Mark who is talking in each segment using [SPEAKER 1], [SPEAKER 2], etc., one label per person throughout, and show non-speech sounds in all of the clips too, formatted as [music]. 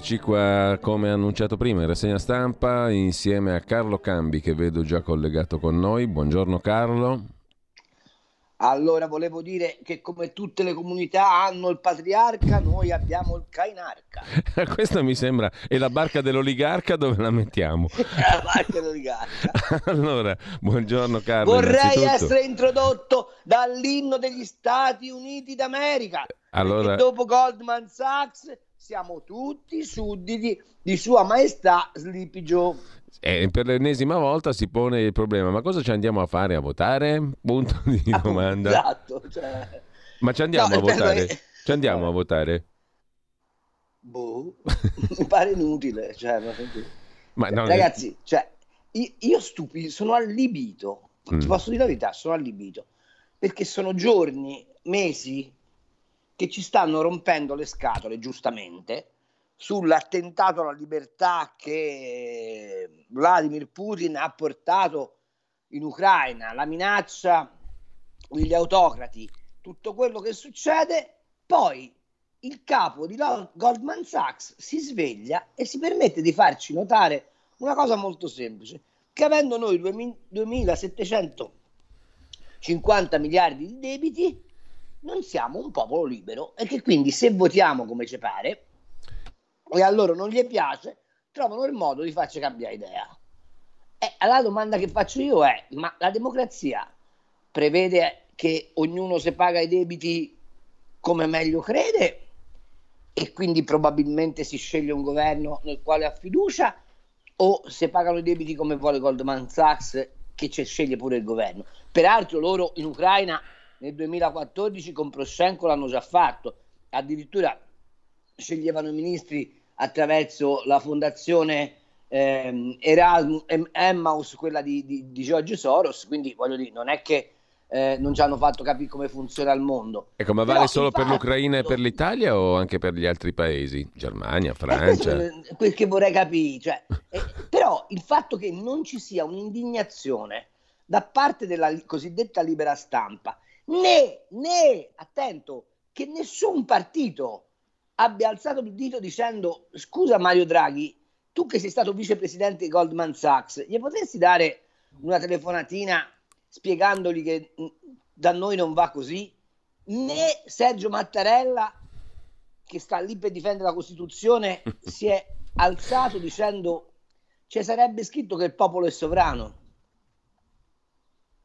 [SPEAKER 1] Eccoci qua, come annunciato prima, in rassegna stampa insieme a Carlo Cambi che vedo già collegato con noi. Buongiorno Carlo.
[SPEAKER 2] Allora volevo dire che come tutte le comunità hanno il patriarca, noi abbiamo il cainarca. [laughs]
[SPEAKER 1] Questa mi sembra è la barca dell'oligarca dove la mettiamo. [laughs]
[SPEAKER 2] la barca dell'oligarca. [laughs]
[SPEAKER 1] allora, buongiorno Carlo.
[SPEAKER 2] Vorrei essere introdotto dall'inno degli Stati Uniti d'America. Allora... dopo Goldman Sachs siamo tutti sudditi di Sua Maestà Sleepy Joe.
[SPEAKER 1] E per l'ennesima volta si pone il problema, ma cosa ci andiamo a fare a votare? Punto di ah, domanda.
[SPEAKER 2] Esatto. Cioè...
[SPEAKER 1] Ma ci andiamo no, a votare? Che... Ci andiamo a votare?
[SPEAKER 2] Boh, mi pare inutile. Cioè, ma... Ma no, Ragazzi, cioè, io, io stupito, sono allibito, mm. ti posso dire la verità, sono allibito, perché sono giorni, mesi che ci stanno rompendo le scatole, giustamente, sull'attentato alla libertà che Vladimir Putin ha portato in Ucraina, la minaccia degli autocrati, tutto quello che succede, poi il capo di Goldman Sachs si sveglia e si permette di farci notare una cosa molto semplice, che avendo noi 2750 miliardi di debiti, non siamo un popolo libero e che quindi se votiamo come ci pare e a loro non gli piace, trovano il modo di farci cambiare idea. E la domanda che faccio io è, ma la democrazia prevede che ognuno si paga i debiti come meglio crede e quindi probabilmente si sceglie un governo nel quale ha fiducia o se pagano i debiti come vuole Goldman Sachs che ci sceglie pure il governo. Peraltro loro in Ucraina nel 2014 con Proscenco l'hanno già fatto, addirittura sceglievano i ministri attraverso la fondazione eh, Erasmus, Emmaus, quella di, di, di, George Soros, quindi voglio dire, non è che eh, non ci hanno fatto capire come funziona il mondo.
[SPEAKER 1] Ecco, ma vale però, solo per l'Ucraina e per l'Italia o anche per gli altri paesi? Germania, Francia?
[SPEAKER 2] Questo, quel che vorrei capire, cioè, eh, però il fatto che non ci sia un'indignazione da parte della cosiddetta libera stampa né, né, attento, che nessun partito abbia alzato il dito dicendo scusa Mario Draghi, tu che sei stato vicepresidente di Goldman Sachs, gli potresti dare una telefonatina spiegandogli che mm, da noi non va così? Né Sergio Mattarella, che sta lì per difendere la Costituzione, [laughs] si è alzato dicendo ci sarebbe scritto che il popolo è sovrano.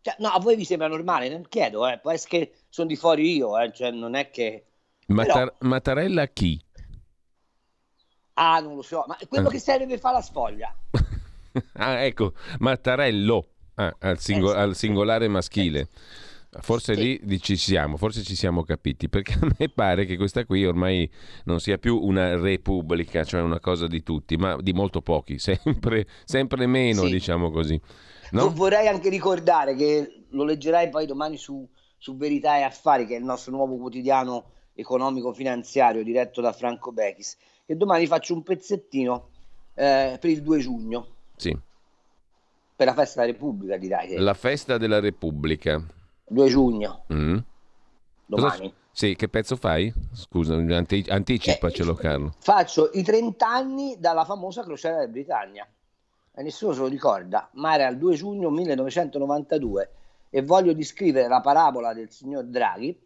[SPEAKER 2] Cioè, no, a voi vi sembra normale? Non chiedo, eh. può essere che sono di fuori io, eh. cioè, non è che...
[SPEAKER 1] Mattar- Però... Mattarella chi?
[SPEAKER 2] Ah, non lo so, ma quello ah. che serve per fare la sfoglia. [laughs]
[SPEAKER 1] ah, ecco, Mattarello, ah, al, singo- eh, al, singolare maschile. Forse sì. lì ci siamo, forse ci siamo capiti, perché a me pare che questa qui ormai non sia più una repubblica, cioè una cosa di tutti, ma di molto pochi, [laughs] sempre, sempre meno, sì. diciamo così.
[SPEAKER 2] No? Vorrei anche ricordare che lo leggerai poi domani su, su Verità e Affari, che è il nostro nuovo quotidiano economico-finanziario diretto da Franco Bechis, che domani faccio un pezzettino eh, per il 2 giugno.
[SPEAKER 1] Sì.
[SPEAKER 2] Per la festa della Repubblica, direi.
[SPEAKER 1] La festa della Repubblica.
[SPEAKER 2] 2 giugno. Mm. Domani.
[SPEAKER 1] Cosa... Sì, che pezzo fai? Scusa, ante- anticipacelo eh, Carlo.
[SPEAKER 2] Faccio i 30 anni dalla famosa crociera della Britannia nessuno se lo ricorda, ma era il 2 giugno 1992 e voglio descrivere la parabola del signor Draghi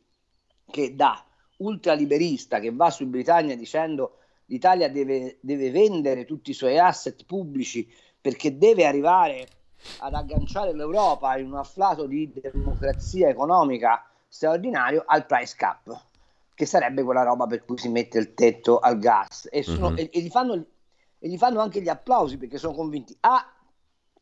[SPEAKER 2] che da ultraliberista che va su Britannia dicendo l'Italia deve, deve vendere tutti i suoi asset pubblici perché deve arrivare ad agganciare l'Europa in un afflato di democrazia economica straordinario al price cap, che sarebbe quella roba per cui si mette il tetto al gas. E, sono, mm-hmm. e, e gli fanno e gli fanno anche gli applausi perché sono convinti A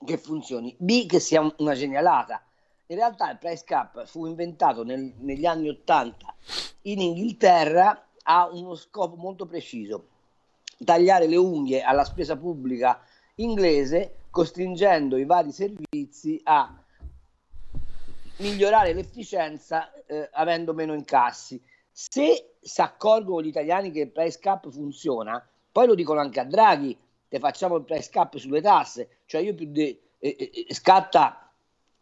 [SPEAKER 2] che funzioni, B che sia una genialata. In realtà il price cap fu inventato nel, negli anni 80 in Inghilterra ha uno scopo molto preciso, tagliare le unghie alla spesa pubblica inglese costringendo i vari servizi a migliorare l'efficienza eh, avendo meno incassi. Se si accorgono gli italiani che il price cap funziona, poi lo dicono anche a Draghi, te facciamo il price cap sulle tasse, cioè io più di eh, eh, scatta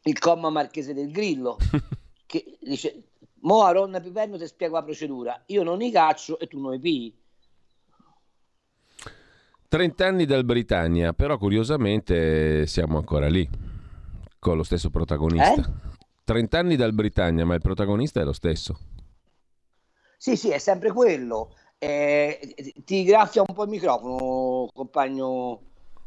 [SPEAKER 2] il comma marchese del Grillo [laughs] che dice mo a Ronna Piperno ti spiego la procedura, io non i caccio e tu non i pigli.
[SPEAKER 1] 30 anni dal Britannia, però curiosamente siamo ancora lì, con lo stesso protagonista.
[SPEAKER 2] Eh?
[SPEAKER 1] 30 anni dal Britannia, ma il protagonista è lo stesso.
[SPEAKER 2] Sì, sì, è sempre quello. Eh, ti graffia un po' il microfono, compagno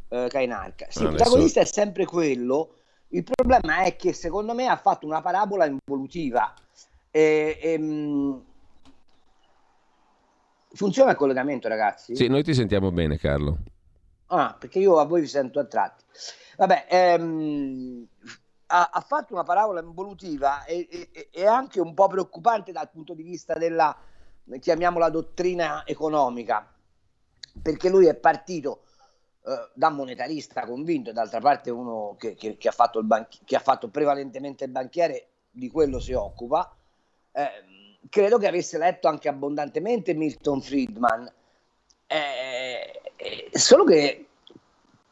[SPEAKER 2] eh, Cainarca. Sì, il protagonista adesso... è sempre quello. Il problema è che secondo me ha fatto una parabola involutiva. E, e, mh, funziona il collegamento, ragazzi?
[SPEAKER 1] Sì, noi ti sentiamo bene, Carlo.
[SPEAKER 2] Ah, perché io a voi vi sento a tratti. Vabbè, ehm, ha, ha, fatto una parabola involutiva e, e, e, anche un po' preoccupante dal punto di vista della, chiamiamola, dottrina economica, perché lui è partito eh, da monetarista convinto, d'altra parte uno che, che, che, ha fatto banchi- che ha fatto prevalentemente il banchiere, di quello si occupa. Eh, credo che avesse letto anche abbondantemente Milton Friedman, eh, eh solo che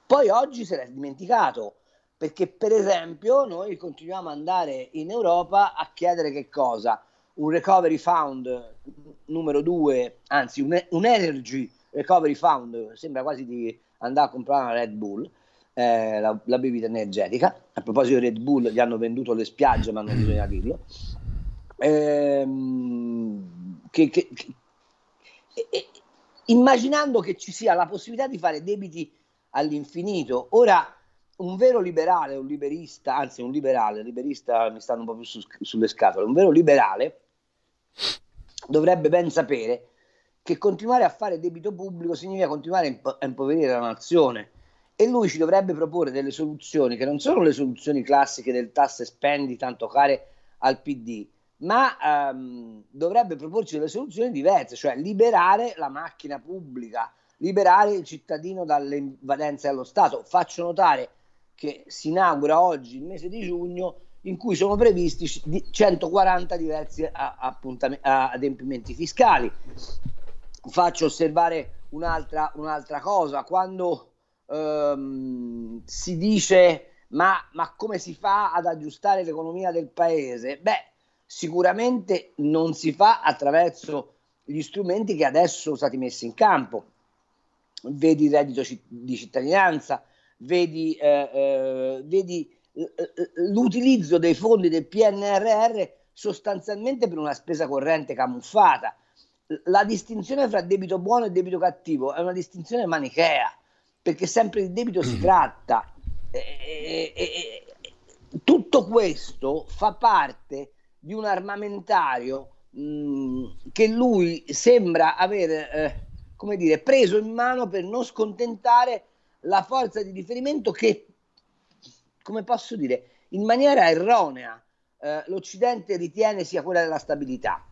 [SPEAKER 2] poi oggi se l'è dimenticato perché per esempio noi continuiamo ad andare in Europa a chiedere che cosa? Un recovery fund numero due, anzi un, un energy recovery fund, sembra quasi di andare a comprare una Red Bull, eh, la, la, bevita energetica. A proposito di Red Bull, gli hanno venduto le spiagge, ma non bisogna dirlo. Ehm, che, che, che, eh, immaginando che ci sia la possibilità di fare debiti all'infinito, ora un vero liberale, un liberista, anzi un liberale, liberista mi stanno un po' più su, sulle scatole, un vero liberale dovrebbe ben sapere che continuare a fare debito pubblico significa continuare a impoverire la nazione e lui ci dovrebbe proporre delle soluzioni che non sono le soluzioni classiche del tasse spendi tanto care al PD, ma ehm, dovrebbe proporci delle soluzioni diverse, cioè liberare la macchina pubblica, liberare il cittadino dalle invadenze allo Stato. Faccio notare che si inaugura oggi il mese di giugno in cui sono previsti 140 diversi adempimenti fiscali. Faccio osservare un'altra, un'altra cosa, quando ehm, si dice ma, ma come si fa ad aggiustare l'economia del paese? Beh, sicuramente non si fa attraverso gli strumenti che adesso sono stati messi in campo. Vedi il reddito di cittadinanza, vedi, eh, eh, vedi l'utilizzo dei fondi del PNRR sostanzialmente per una spesa corrente camuffata. La distinzione fra debito buono e debito cattivo è una distinzione manichea, perché sempre di debito si tratta. E, e, e, tutto questo fa parte di un armamentario mh, che lui sembra aver eh, come dire, preso in mano per non scontentare la forza di riferimento che, come posso dire, in maniera erronea eh, l'Occidente ritiene sia quella della stabilità.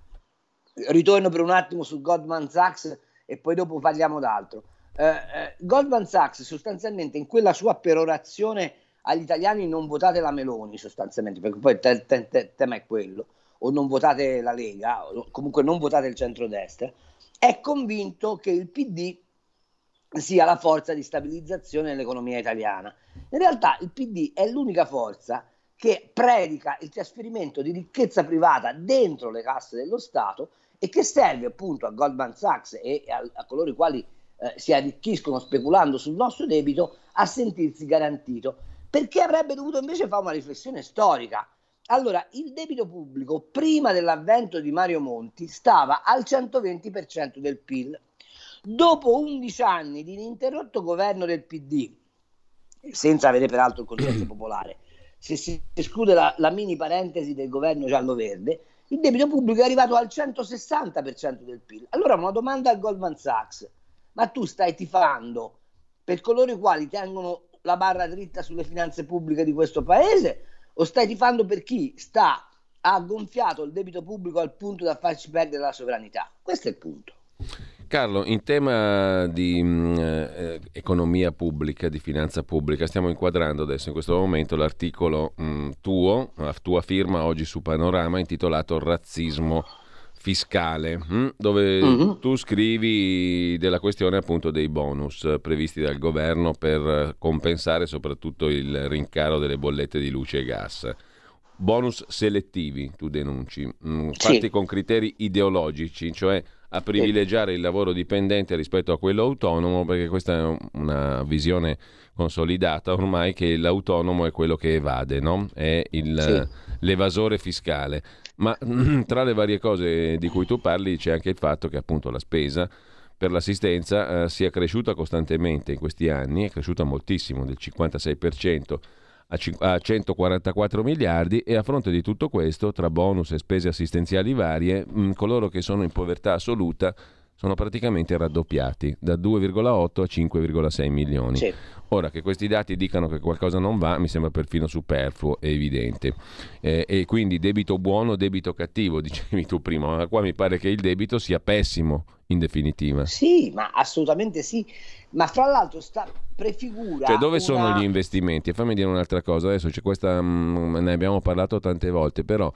[SPEAKER 2] Ritorno per un attimo su Goldman Sachs e poi dopo parliamo d'altro. Eh, eh, Goldman Sachs sostanzialmente in quella sua perorazione agli italiani non votate la Meloni sostanzialmente, perché poi il te- te- te- tema è quello, o non votate la Lega, o comunque non votate il centrodestra, è convinto che il PD sia la forza di stabilizzazione dell'economia italiana. In realtà il PD è l'unica forza che predica il trasferimento di ricchezza privata dentro le casse dello Stato e che serve appunto a Goldman Sachs e a, a coloro i quali eh, si arricchiscono speculando sul nostro debito a sentirsi garantito, perché avrebbe dovuto invece fare una riflessione storica. Allora, il debito pubblico prima dell'avvento di Mario Monti stava al 120% del PIL, Dopo 11 anni di ininterrotto governo del PD, senza avere peraltro il consenso [clears throat] popolare, se si esclude la, la mini parentesi del governo giallo-verde, il debito pubblico è arrivato al 160% del PIL. Allora una domanda a Goldman Sachs, ma tu stai tifando per coloro i quali tengono la barra dritta sulle finanze pubbliche di questo paese o stai tifando per chi sta ha gonfiato il debito pubblico al punto da farci perdere la sovranità? Questo è il punto.
[SPEAKER 1] Carlo, in tema di mm, eh, economia pubblica, di finanza pubblica, stiamo inquadrando adesso in questo momento l'articolo mh, mm, tuo, la tua firma oggi su Panorama intitolato Razzismo fiscale, mh, mm, dove uh-huh. tu scrivi della questione appunto dei bonus previsti dal governo per compensare soprattutto il rincaro delle bollette di luce e gas bonus selettivi, tu denunci, mh, fatti sì. con criteri ideologici, cioè a privilegiare il lavoro dipendente rispetto a quello autonomo, perché questa è una visione consolidata ormai che l'autonomo è quello che evade, no? è il, sì. l'evasore fiscale. Ma tra le varie cose di cui tu parli c'è anche il fatto che appunto la spesa per l'assistenza eh, sia cresciuta costantemente in questi anni, è cresciuta moltissimo, del 56% a 144 miliardi e a fronte di tutto questo, tra bonus e spese assistenziali varie, coloro che sono in povertà assoluta sono praticamente raddoppiati da 2,8 a 5,6 milioni. Sì. Ora che questi dati dicano che qualcosa non va, mi sembra perfino superfluo e evidente. Eh, e quindi debito buono, debito cattivo, [laughs] dicevi tu prima, ma qua mi pare che il debito sia pessimo in definitiva.
[SPEAKER 2] Sì, ma assolutamente sì. Ma fra l'altro sta prefigura.
[SPEAKER 1] Cioè, dove
[SPEAKER 2] una...
[SPEAKER 1] sono gli investimenti? E fammi dire un'altra cosa. Adesso c'è questa, mh, mm, ne abbiamo parlato tante volte, però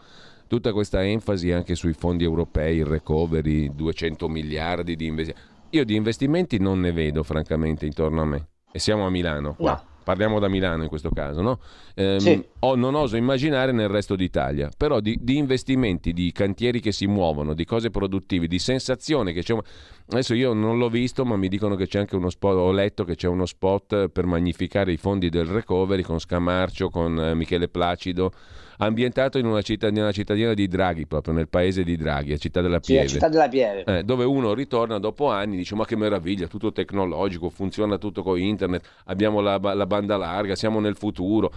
[SPEAKER 1] tutta questa enfasi anche sui fondi europei, il recovery, 200 miliardi di investimenti. Io di investimenti non ne vedo, francamente, intorno a me. E siamo a Milano qua. No parliamo da Milano in questo caso, no? ehm, sì. o non oso immaginare nel resto d'Italia, però di, di, investimenti, di cantieri che si muovono, di cose produttive, di sensazione che c'è... Un... Adesso io non l'ho visto, ma mi dicono che c'è anche uno spot, ho letto che c'è uno spot per magnificare i fondi del recovery con Scamarcio, con eh, Michele Placido ambientato in una, città, una, cittadina di Draghi, proprio nel paese di Draghi, a Città della Pieve.
[SPEAKER 2] Sì, Città della Pieve.
[SPEAKER 1] Eh, dove uno ritorna dopo anni e dice ma che meraviglia, tutto tecnologico, funziona tutto con internet, abbiamo la, la banda larga, siamo nel futuro.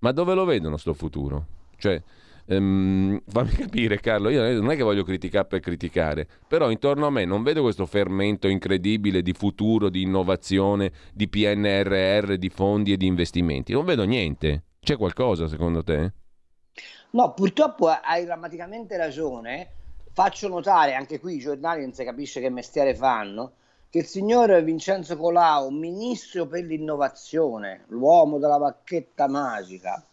[SPEAKER 1] Ma dove lo vedono sto futuro? Cioè, ehm, fammi [laughs] capire Carlo, io non è che voglio criticare per criticare, però intorno a me non vedo questo fermento incredibile di futuro, di innovazione, di PNRR, di fondi e di investimenti. Non vedo niente. C'è qualcosa secondo te?
[SPEAKER 2] No, purtroppo hai drammaticamente ragione. Faccio notare, anche qui i giornali non si capisce che mestiere fanno, che il signor Vincenzo Colau, ministro per l'innovazione, l'uomo della bacchetta magica,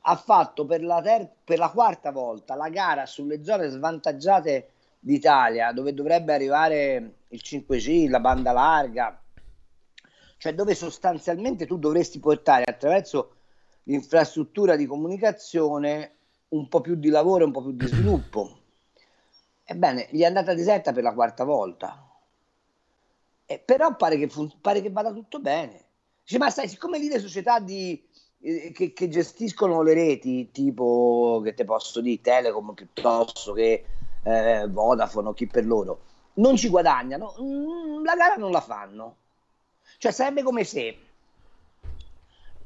[SPEAKER 2] ha fatto per la, ter- per la quarta volta la gara sulle zone svantaggiate d'Italia, dove dovrebbe arrivare il 5G, la banda larga, cioè dove sostanzialmente tu dovresti portare attraverso l'infrastruttura di comunicazione, un po' più di lavoro e un po' più di sviluppo. Ebbene, gli è andata deserta per la quarta volta. Eh, però pare che, fun- pare che, vada tutto bene. Dice, ma sai, siccome lì le società di, eh, che, che, gestiscono le reti, tipo, che te posso dire, Telecom piuttosto che eh, Vodafone o chi per loro, non ci guadagnano, mm, la gara non la fanno. Cioè sarebbe come se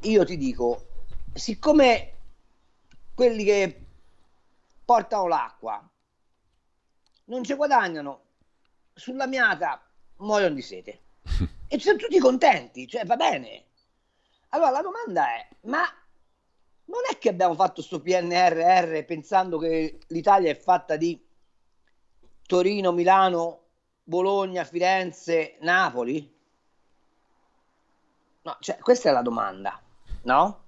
[SPEAKER 2] io ti dico, siccome quelli che portano l'acqua non ci guadagnano, sulla miata muoiono di sete. [laughs] e sono tutti contenti, cioè va bene. Allora la domanda è, ma non è che abbiamo fatto questo PNRR pensando che l'Italia è fatta di Torino, Milano, Bologna, Firenze, Napoli? No, cioè, questa è la domanda, no?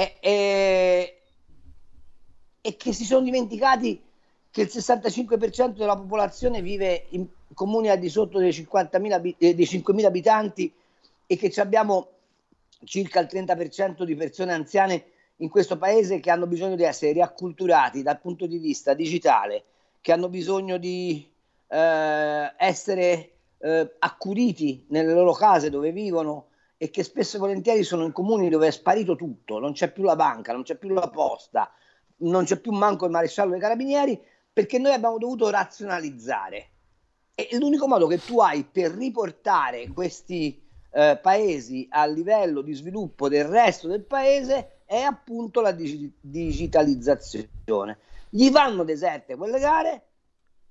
[SPEAKER 2] E, e, e che si sono dimenticati che il 65% della popolazione vive in comuni al di sotto dei, 50.000, eh, dei 5.000 abitanti e che abbiamo circa il 30% di persone anziane in questo paese che hanno bisogno di essere riacculturati dal punto di vista digitale, che hanno bisogno di eh, essere eh, accuditi nelle loro case dove vivono, e che spesso e volentieri sono in comuni dove è sparito tutto, non c'è più la banca, non c'è più la posta, non c'è più manco il maresciallo dei carabinieri, perché noi abbiamo dovuto razionalizzare. E l'unico modo che tu hai per riportare questi eh, paesi a livello di sviluppo del resto del paese è appunto la dig- digitalizzazione. Gli vanno deserte quelle gare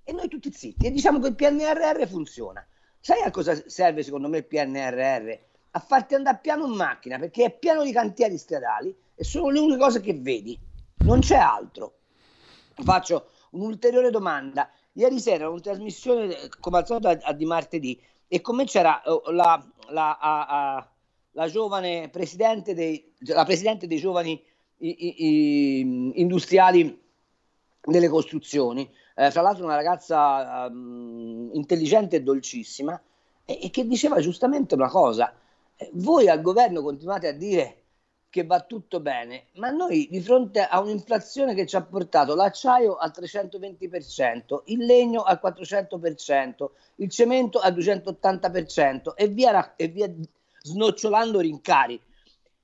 [SPEAKER 2] e noi tutti zitti e diciamo che il PNRR funziona. Sai a cosa serve secondo me il PNRR? A farti andare piano in macchina perché è pieno di cantieri stradali e sono le uniche cose che vedi, non c'è altro. Faccio un'ulteriore domanda. Ieri sera era una trasmissione come al solito a, di martedì e con me c'era uh, la, la, a, la, giovane presidente dei, la presidente dei giovani i, i, industriali delle costruzioni, eh, fra l'altro una ragazza um, intelligente e dolcissima, e, e, che diceva giustamente una cosa, eh, voi al governo continuate a dire che va tutto bene, ma noi di fronte a un'inflazione che ci ha portato l'acciaio al 320%, il legno al 400%, il cemento al 280% e via, e via snocciolando rincari,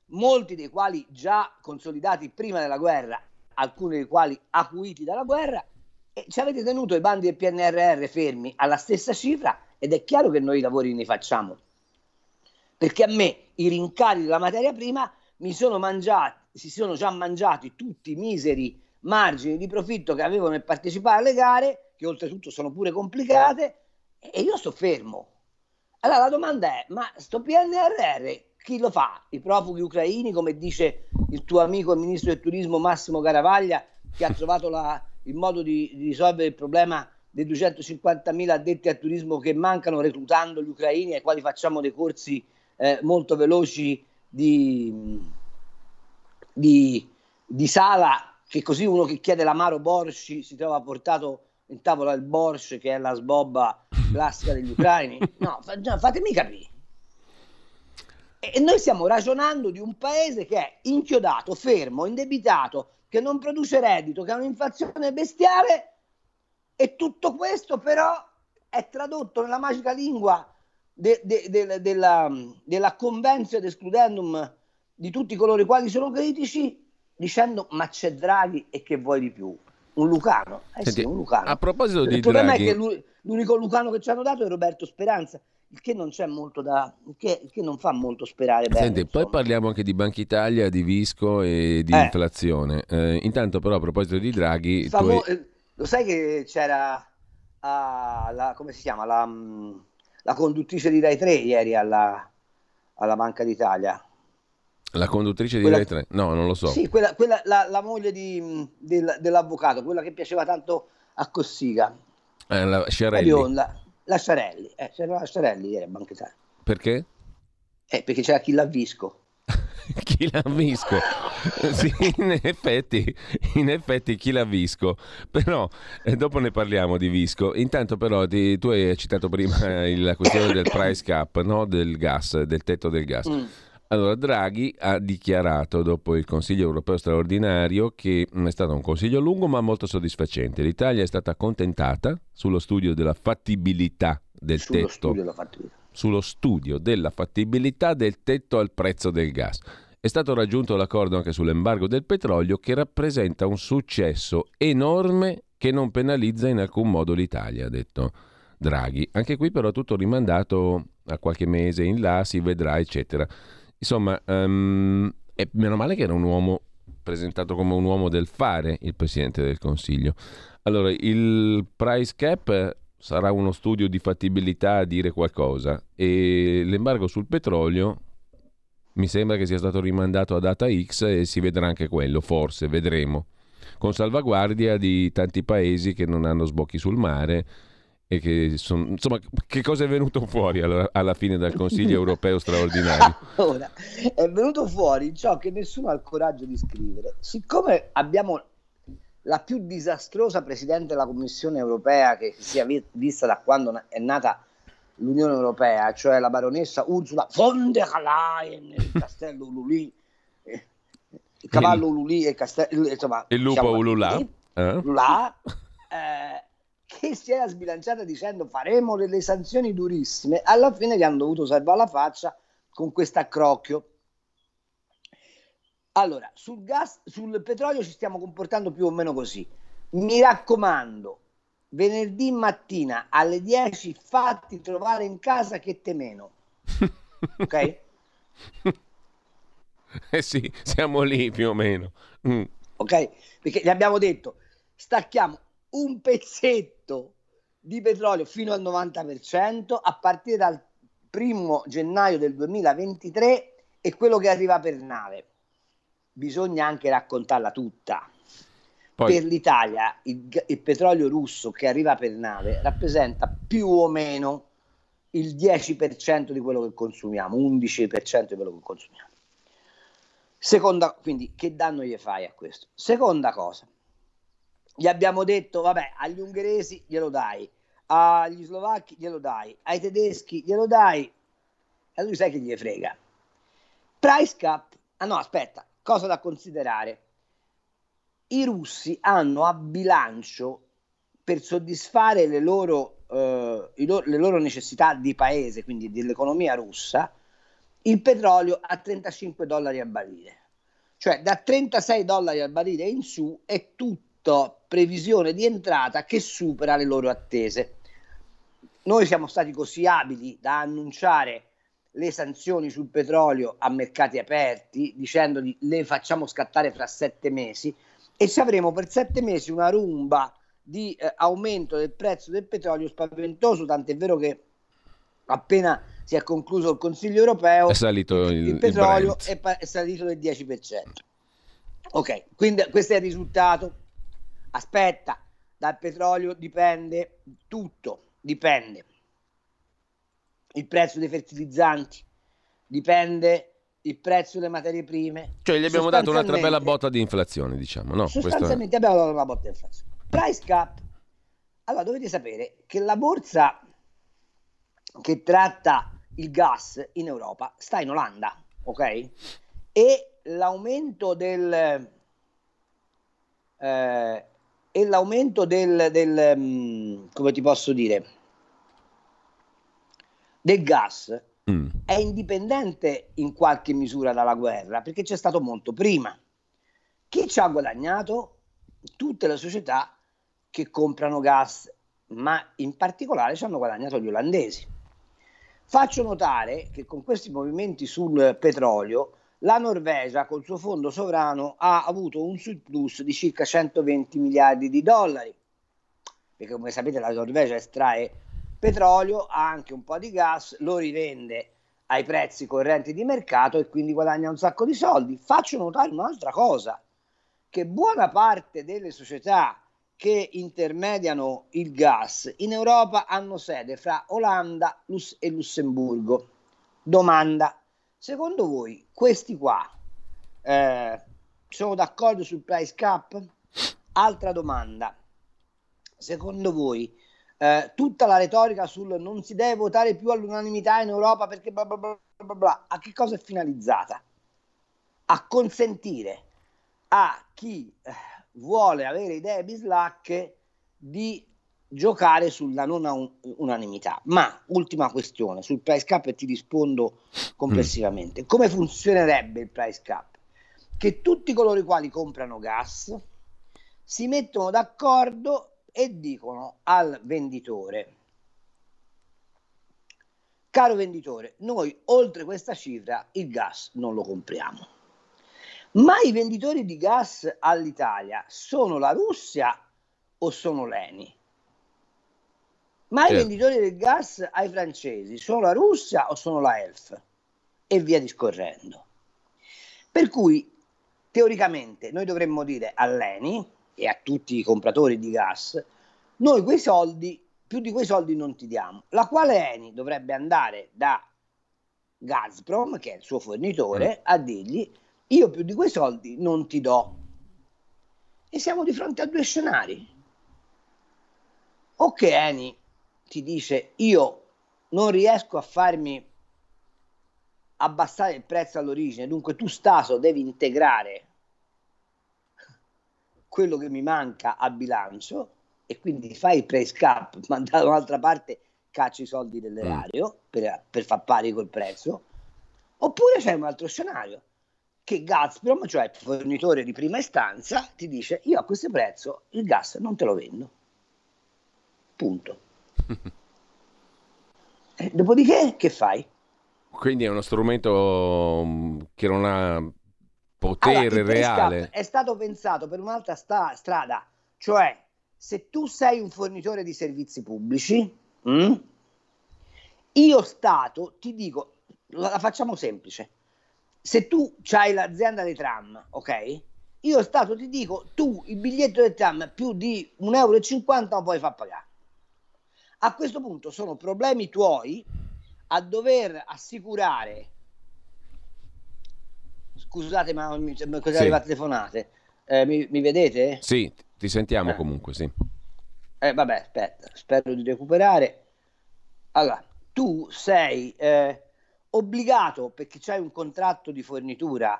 [SPEAKER 2] molti dei quali già consolidati prima della guerra, alcuni dei quali acuiti dalla guerra, e ci avete tenuto i bandi del PNRR fermi alla stessa cifra ed è chiaro che noi i lavori ne facciamo. Perché a me i rincari della materia prima mi sono mangiati, si sono già mangiati tutti i miseri margini di profitto che avevo nel partecipare alle gare, che oltretutto sono pure complicate, e io sto fermo. Allora la domanda è, ma sto PNRR chi lo fa? I profughi ucraini, come dice il tuo amico il ministro del turismo Massimo Garavaglia, che ha trovato la, il modo di, di, risolvere il problema dei 250.000 addetti al turismo che mancano reclutando gli ucraini ai quali facciamo dei corsi eh, molto veloci di, di, di, sala, che così uno che chiede l'amaro borsci si trova portato in tavola il borsci, che è la sbobba classica degli ucraini. No, fatemi capire. E noi stiamo ragionando di un paese che è inchiodato, fermo, indebitato, che non produce reddito, che ha un'inflazione bestiale e tutto questo però è tradotto nella magica lingua de, de, de, della, della convenzione ed excludendum di tutti coloro i quali sono critici dicendo ma c'è Draghi e che vuoi di più? Un Lucano? Eh Senti, sì, un Lucano.
[SPEAKER 1] A proposito
[SPEAKER 2] Il
[SPEAKER 1] di Draghi...
[SPEAKER 2] è che l'unico Lucano che ci hanno dato è Roberto Speranza il che non c'è molto da il che, il che non fa molto sperare bene,
[SPEAKER 1] Senti, poi parliamo anche di Banca Italia, di Visco e di eh. inflazione. Eh, intanto però a proposito di Draghi,
[SPEAKER 2] Famo- hai... Eh, lo sai che c'era uh, la, come si chiama la, um, la conduttrice di Rai 3 ieri alla, alla Banca d'Italia.
[SPEAKER 1] La conduttrice quella, di Rai 3? No, non lo so.
[SPEAKER 2] Sì, quella, quella la, la, moglie di, del, dell'avvocato, quella che piaceva tanto a Cossiga.
[SPEAKER 1] Eh, la Sciarelli.
[SPEAKER 2] La, la Sciarelli, eh, c'era la Sciarelli ieri a Banca d'Italia.
[SPEAKER 1] Perché?
[SPEAKER 2] Eh, perché c'era chi l'ha visco. [laughs]
[SPEAKER 1] chi l'ha visco? [laughs] sì, in effetti, in effetti chi l'ha visco. Però eh, dopo ne parliamo di visco. Intanto però ti, tu hai citato prima la questione del price cap, no? del gas, del tetto del gas. Mm. Allora, Draghi ha dichiarato dopo il Consiglio europeo straordinario che è stato un consiglio lungo ma molto soddisfacente. L'Italia è stata accontentata sullo studio della fattibilità del
[SPEAKER 2] sullo
[SPEAKER 1] tetto.
[SPEAKER 2] Studio fattibilità.
[SPEAKER 1] Sullo studio della fattibilità del tetto al prezzo del gas. È stato raggiunto l'accordo anche sull'embargo del petrolio che rappresenta un successo enorme che non penalizza in alcun modo l'Italia, ha detto Draghi. Anche qui però tutto rimandato a qualche mese in là, si vedrà, eccetera. Insomma, um, meno male che era un uomo presentato come un uomo del fare, il Presidente del Consiglio. Allora, il price cap sarà uno studio di fattibilità a dire qualcosa e l'embargo sul petrolio mi sembra che sia stato rimandato a data X e si vedrà anche quello, forse, vedremo, con salvaguardia di tanti paesi che non hanno sbocchi sul mare e che son, insomma, che cosa è venuto fuori alla, alla fine dal Consiglio europeo straordinario? [laughs]
[SPEAKER 2] Ora, è venuto fuori ciò che nessuno ha il coraggio di scrivere. Siccome abbiamo la più disastrosa presidente della Commissione europea che si sia vista da quando è nata l'Unione Europea, cioè la baronessa Ursula von der Leyen, il castello eh, il cavallo Ululi e il castello, insomma,
[SPEAKER 1] il lupo diciamo, Ulula,
[SPEAKER 2] eh? Ulula eh, che si era sbilanciata dicendo faremo delle sanzioni durissime, alla fine gli hanno dovuto salvare la faccia con questo accrocchio. Allora, sul gas, sul petrolio ci stiamo comportando più o meno così. Mi raccomando, venerdì mattina alle 10 fatti trovare in casa che te meno. Ok? [laughs]
[SPEAKER 1] Eh sì, siamo lì più o meno.
[SPEAKER 2] Mm. Ok? Perché gli abbiamo detto, stacchiamo un pezzetto di petrolio fino al 90% a partire dal primo gennaio del 2023 e quello che arriva per nave. Bisogna anche raccontarla tutta. Poi... Per l'Italia il, il petrolio russo che arriva per nave rappresenta più o meno il 10% di quello che consumiamo, 11% di quello che consumiamo. Seconda, quindi che danno gli fai a questo? Seconda cosa, gli abbiamo detto, vabbè, agli ungheresi glielo dai, agli slovacchi glielo dai, ai tedeschi glielo dai, e lui sai che gli frega. Price cap, ah no, aspetta, cosa da considerare? I russi hanno a bilancio per soddisfare le loro, eh, lo- le loro necessità di paese, quindi dell'economia russa, il petrolio a 35 dollari al barile. Cioè da 36 dollari al barile in su è tutto previsione di entrata che supera le loro attese. Noi siamo stati così abili da annunciare le sanzioni sul petrolio a mercati aperti, dicendo di le facciamo scattare fra sette mesi e ci avremo per sette mesi una rumba di eh, aumento del prezzo del petrolio spaventoso, tant'è vero che appena si è concluso il Consiglio europeo,
[SPEAKER 1] è salito il,
[SPEAKER 2] il petrolio il è, è, salito del 10%. Ok, quindi questo è il risultato. Aspetta, dal petrolio dipende tutto, dipende il prezzo dei fertilizzanti, dipende il prezzo delle materie prime.
[SPEAKER 1] Cioè gli abbiamo dato un'altra bella botta di inflazione, diciamo, no?
[SPEAKER 2] Sostanzialmente abbiamo dato una botta di inflazione. Price cap. Allora dovete sapere che la borsa che tratta il gas in Europa sta in Olanda, ok? E l'aumento del, eh, e l'aumento del, del um, come ti posso dire, del gas mm. è indipendente in qualche misura dalla guerra perché c'è stato molto prima. Chi ci ha guadagnato? Tutte le società che comprano gas, ma in particolare ci hanno guadagnato gli olandesi. Faccio notare che con questi movimenti sul petrolio la Norvegia col suo fondo sovrano ha avuto un surplus di circa 120 miliardi di dollari, perché come sapete la Norvegia estrae petrolio, ha anche un po' di gas, lo rivende ai prezzi correnti di mercato e quindi guadagna un sacco di soldi. Faccio notare un'altra cosa, che buona parte delle società che intermediano il gas in Europa hanno sede fra Olanda e Lussemburgo. Domanda, secondo voi questi qua eh, sono d'accordo sul price cap? Altra domanda, secondo voi eh, tutta la retorica sul non si deve votare più all'unanimità in Europa perché bla bla bla bla bla, a che cosa è finalizzata? A consentire a chi eh, vuole avere idee bislacche di giocare sulla non un- unanimità. Ma ultima questione sul price cap e ti rispondo complessivamente. Mm. Come funzionerebbe il price cap? Che tutti coloro i quali comprano gas si mettono d'accordo e dicono al venditore caro venditore, noi oltre questa cifra il gas non lo compriamo. Ma i venditori di gas all'Italia sono la Russia o sono l'ENI? Ma certo. i venditori del gas ai francesi sono la Russia o sono la ELF? E via discorrendo. Per cui teoricamente noi dovremmo dire all'ENI e a tutti i compratori di gas, noi quei soldi, più di quei soldi non ti diamo. La quale ENI dovrebbe andare da Gazprom, che è il suo fornitore, mm. a dirgli io più di quei soldi non ti do. E siamo di fronte a due scenari. O che Eni ti dice io non riesco a farmi abbassare il prezzo all'origine, dunque tu Stato devi integrare quello che mi manca a bilancio e quindi fai il price cap, [laughs] ma da un'altra parte cacci i soldi dell'erario mm. per, per far pari col prezzo, oppure c'è un altro scenario che Gazprom, cioè il fornitore di prima istanza, ti dice io a questo prezzo il gas non te lo vendo. Punto. [laughs] e dopodiché che fai?
[SPEAKER 1] Quindi è uno strumento mm, che non ha potere allora, reale.
[SPEAKER 2] È stato pensato per un'altra sta- strada, cioè se tu sei un fornitore di servizi pubblici mh, mm, Io Stato ti dico, la facciamo semplice, se tu hai l'azienda dei tram, ok? Io Stato ti dico, tu il biglietto del tram più di 1,50 euro lo puoi far pagare. A questo punto sono problemi tuoi a dover assicurare scusate ma cos'è sì. arrivate telefonate eh, mi, mi, vedete?
[SPEAKER 1] Sì, ti sentiamo eh. comunque, sì.
[SPEAKER 2] Eh, vabbè, aspetta, spero di recuperare. Allora, tu sei eh, obbligato, perché c'hai un contratto di fornitura,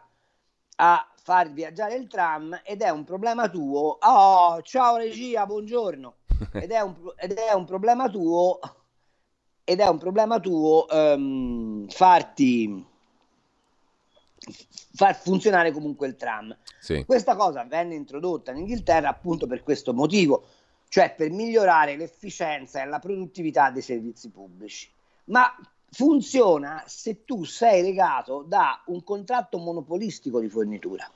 [SPEAKER 2] a far viaggiare il tram ed è un problema tuo. Oh, ciao regia, buongiorno. [laughs] Ed è un, ed è un problema tuo ed è un problema tuo um, farti far funzionare comunque il tram. Sì. Questa cosa venne introdotta in Inghilterra appunto per questo motivo, cioè per migliorare l'efficienza e la produttività dei servizi pubblici. Ma funziona se tu sei legato da un contratto monopolistico di fornitura.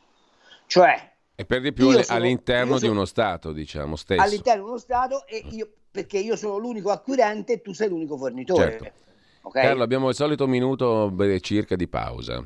[SPEAKER 2] Cioè
[SPEAKER 1] e per di più sono, all'interno sono, di uno Stato, diciamo, stesso.
[SPEAKER 2] All'interno di uno Stato e io, perché io sono l'unico acquirente e tu sei l'unico fornitore. Certo.
[SPEAKER 1] Okay? Carlo, abbiamo il solito minuto circa di pausa.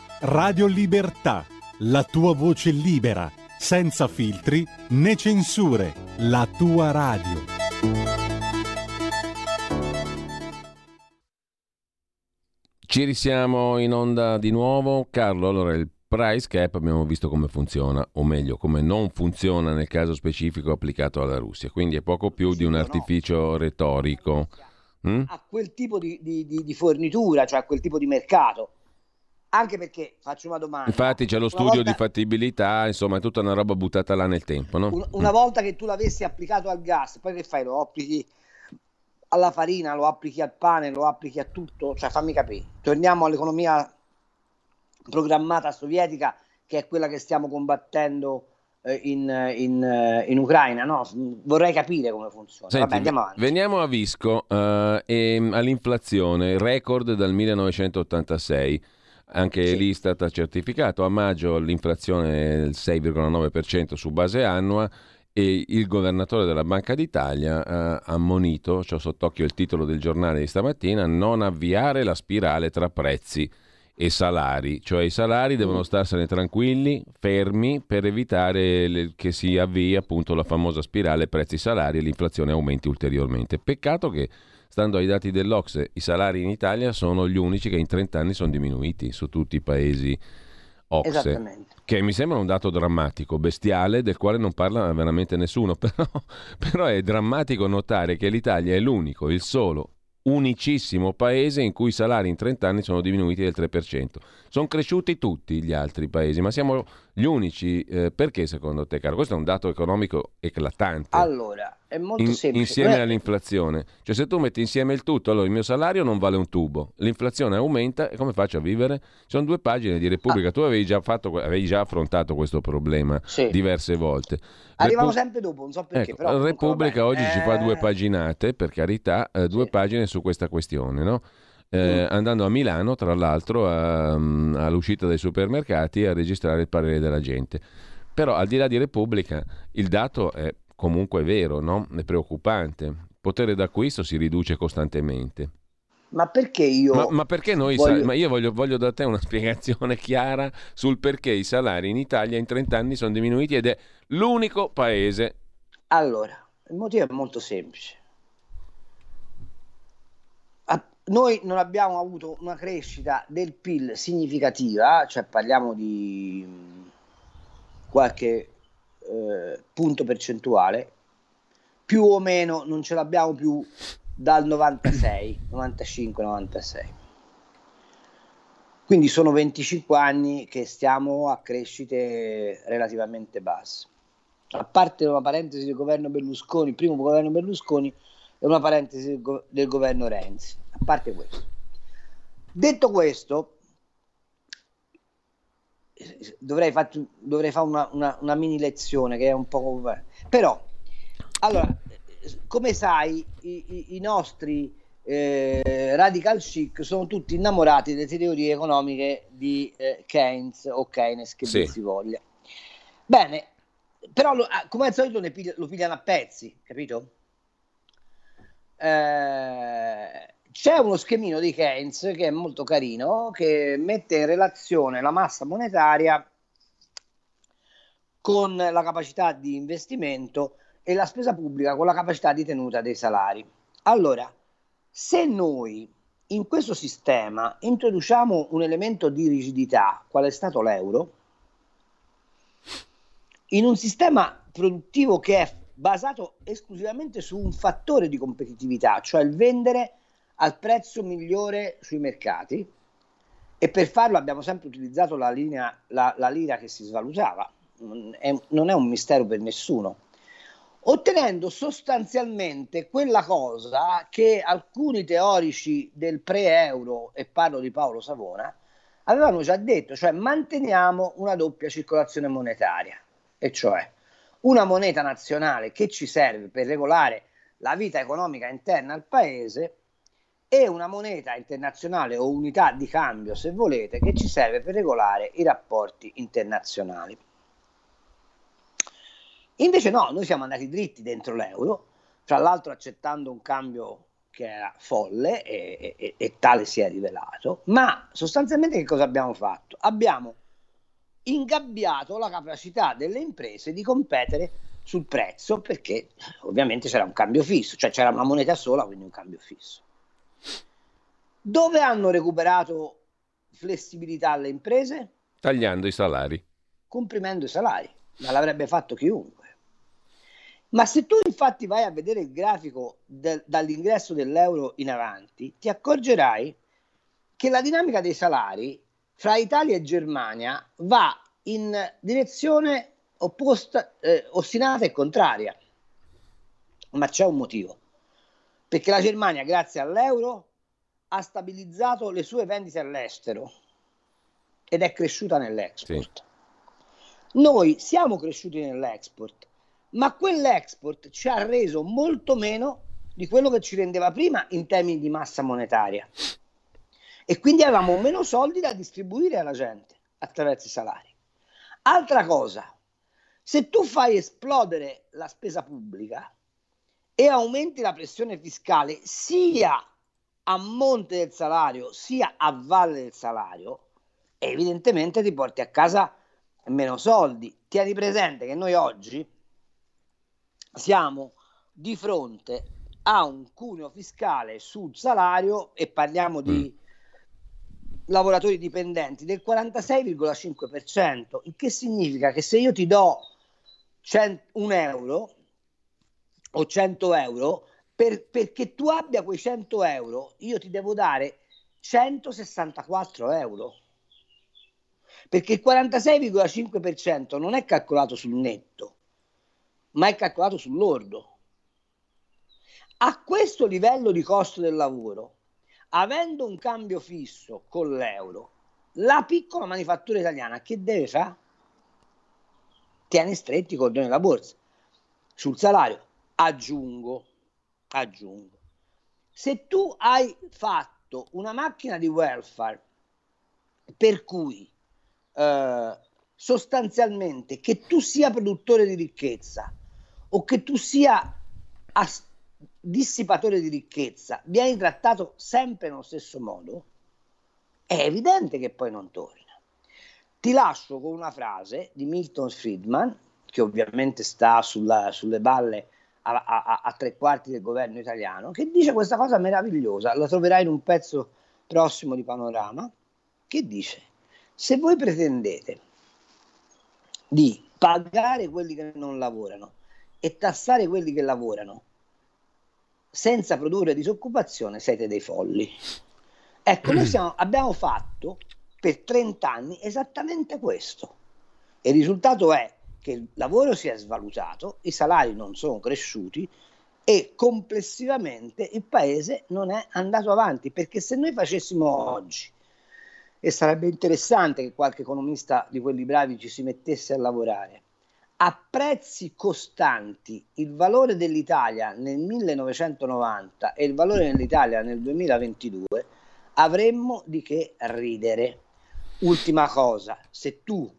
[SPEAKER 3] Radio Libertà, la tua voce libera, senza filtri né censure, la tua radio.
[SPEAKER 1] Ci risiamo in onda di nuovo. Carlo, allora il price cap abbiamo visto come funziona, o meglio, come non funziona nel caso specifico applicato alla Russia, quindi è poco più di un artificio retorico.
[SPEAKER 2] Mm? A quel tipo di, di, di fornitura, cioè a quel tipo di mercato anche perché faccio una domanda.
[SPEAKER 1] Infatti c'è lo studio volta... di fattibilità, insomma, è tutta una roba buttata là nel tempo, no?
[SPEAKER 2] Una, una mm. volta che tu l'avessi applicato al gas, poi che fai? Lo applichi alla farina, lo applichi al pane, lo applichi a tutto? Cioè, fammi capire. Torniamo all'economia programmata sovietica, che è quella che stiamo combattendo eh, in, in, eh, in, Ucraina, no? Vorrei capire come funziona.
[SPEAKER 1] Senti, Vabbè. Veniamo a Visco uh, e all'inflazione, record dal 1986 anche sì. l'Istat ha certificato a maggio l'inflazione del 6,9% su base annua e il governatore della Banca d'Italia ha ammonito, ho sott'occhio il titolo del giornale di stamattina, non avviare la spirale tra prezzi e salari, cioè i salari devono mm. starsene tranquilli, fermi per evitare le, che si avvii appunto la famosa spirale prezzi-salari e l'inflazione aumenti ulteriormente. Peccato che Stando ai dati dell'Ocse, i salari in Italia sono gli unici che in 30 anni sono diminuiti su tutti i paesi Ocse, che mi sembra un dato drammatico, bestiale, del quale non parla veramente nessuno, [laughs] però, però è drammatico notare che l'Italia è l'unico, il solo unicissimo paese in cui i salari in 30 anni sono diminuiti del 3%. Sono cresciuti tutti gli altri paesi, ma siamo gli unici. Eh, perché secondo te, caro? Questo è un dato economico eclatante.
[SPEAKER 2] Allora, è molto in, semplice.
[SPEAKER 1] Insieme Beh. all'inflazione. Cioè se tu metti insieme il tutto, allora il mio salario non vale un tubo, l'inflazione aumenta e come faccio a vivere? Sono due pagine di Repubblica, ah. tu avevi già, fatto, avevi già, affrontato questo problema sì. diverse volte.
[SPEAKER 2] Arrivano Repu- sempre dopo, non so perché. Ecco, però
[SPEAKER 1] Repubblica oggi eh... ci fa due eh. paginate, per carità, eh, due sì. pagine su questa questione, no? eh, mm. andando a Milano, tra l'altro, a, mm, all'uscita dai supermercati a registrare il parere della gente. Però al di là di Repubblica il dato è comunque vero, no? è preoccupante. Il potere d'acquisto si riduce costantemente.
[SPEAKER 2] Ma perché io...
[SPEAKER 1] Ma, ma perché noi... Voglio... Sa- ma io voglio, voglio, da te una [laughs] spiegazione chiara sul perché i salari in Italia in 30 anni sono diminuiti ed è l'unico paese...
[SPEAKER 2] Allora, il motivo è molto semplice noi non abbiamo avuto una crescita del PIL significativa, cioè parliamo di qualche eh, punto percentuale, più o meno non ce l'abbiamo più dal 96, 95, 96. Quindi sono 25 anni che stiamo a crescite relativamente basse. a parte una parentesi del governo Berlusconi, il primo governo Berlusconi e una parentesi del, go- del governo Renzi, a parte questo. Detto questo, dovrei, far, dovrei fare una, una, una, mini lezione che è un po'... Però, allora, come sai, i, i, i nostri eh, radical chic sono tutti innamorati delle teorie economiche di eh, Keynes o Keynes che sì. si voglia. Bene, però lo, ah, come al solito piglia, lo pigliano a pezzi, capito? Eh, c'è uno schemino di Keynes che è molto carino che mette in relazione la massa monetaria con la capacità di investimento e la spesa pubblica con la capacità di tenuta dei salari. Allora, se noi in questo sistema introduciamo un elemento di rigidità, qual è stato l'euro, in un sistema produttivo che è basato esclusivamente su un fattore di competitività, cioè il vendere al prezzo migliore sui mercati, e per farlo abbiamo sempre utilizzato la, linea, la, la lira che si svalutava, è, non è un mistero per nessuno. Ottenendo sostanzialmente quella cosa che alcuni teorici del pre-euro, e parlo di Paolo Savona, avevano già detto, cioè manteniamo una doppia circolazione monetaria, e cioè una moneta nazionale che ci serve per regolare la vita economica interna al paese e una moneta internazionale o unità di cambio, se volete, che ci serve per regolare i rapporti internazionali. Invece no, noi siamo andati dritti dentro l'euro, tra l'altro accettando un cambio che era folle e, e, e, tale si è rivelato, ma sostanzialmente che cosa abbiamo fatto? Abbiamo ingabbiato la capacità delle imprese di competere sul prezzo perché ovviamente c'era un cambio fisso, cioè c'era una moneta sola, quindi un cambio fisso. Dove hanno recuperato flessibilità alle imprese?
[SPEAKER 1] Tagliando i salari.
[SPEAKER 2] Comprimendo i salari, ma l'avrebbe fatto chiunque. Ma se tu infatti vai a vedere il grafico del, dall'ingresso dell'euro in avanti, ti accorgerai che la dinamica dei salari fra Italia e Germania va in direzione opposta, eh, ostinata e contraria. Ma c'è un motivo. Perché la Germania, grazie all'euro, ha stabilizzato le sue vendite all'estero ed è cresciuta nell'export. Sì. Noi siamo cresciuti nell'export ma quell'export ci ha reso molto meno di quello che ci rendeva prima in termini di massa monetaria. E quindi avevamo meno soldi da distribuire alla gente attraverso i salari. Altra cosa, se tu fai esplodere la spesa pubblica e aumenti la pressione fiscale sia a monte del salario sia a valle del salario, evidentemente ti porti a casa meno soldi. Tieni presente che noi oggi siamo di fronte a un cuneo fiscale sul salario e parliamo di mm. lavoratori dipendenti del 46,5%, il che significa che se io ti do 100, un euro o 100 euro, per, perché tu abbia quei 100 euro, io ti devo dare 164 euro. Perché il 46,5% non è calcolato sul netto, ma è calcolato sull'ordo. A questo livello di costo del lavoro, avendo un cambio fisso con l'euro, la piccola manifattura italiana che deve fare? Tiene stretti i cordoni della borsa. Sul salario aggiungo, aggiungo. Se tu hai fatto una macchina di welfare per cui eh, sostanzialmente che tu sia produttore di ricchezza o che tu sia as- dissipatore di ricchezza, vieni trattato sempre nello stesso modo, è evidente che poi non torna. Ti lascio con una frase di Milton Friedman, che ovviamente sta sulla, sulle balle a, a, a, tre quarti del governo italiano, che dice questa cosa meravigliosa, la troverai in un pezzo prossimo di Panorama, che dice, se voi pretendete di pagare quelli che non lavorano e tassare quelli che lavorano senza produrre disoccupazione siete dei folli. Ecco, noi siamo, abbiamo fatto per 30 anni esattamente questo. E il risultato è che il lavoro si è svalutato, i salari non sono cresciuti e complessivamente il paese non è andato avanti, perché se noi facessimo oggi, e sarebbe interessante che qualche economista di quelli bravi ci si mettesse a lavorare, a prezzi costanti il valore dell'Italia nel 1990 e il valore dell'Italia nel 2022, avremmo di che ridere. Ultima cosa, se tu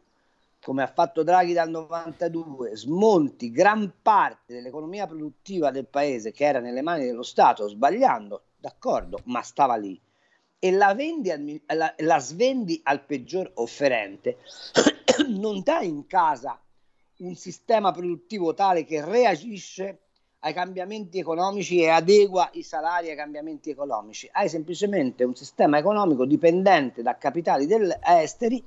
[SPEAKER 2] come ha fatto Draghi dal 92, smonti gran parte dell'economia produttiva del paese che era nelle mani dello Stato, sbagliando, d'accordo, ma stava lì, e la, al, la, la svendi al peggior offerente, [coughs] non dai in casa un sistema produttivo tale che reagisce ai cambiamenti economici e adegua i salari ai cambiamenti economici. Hai semplicemente un sistema economico dipendente da capitali esteri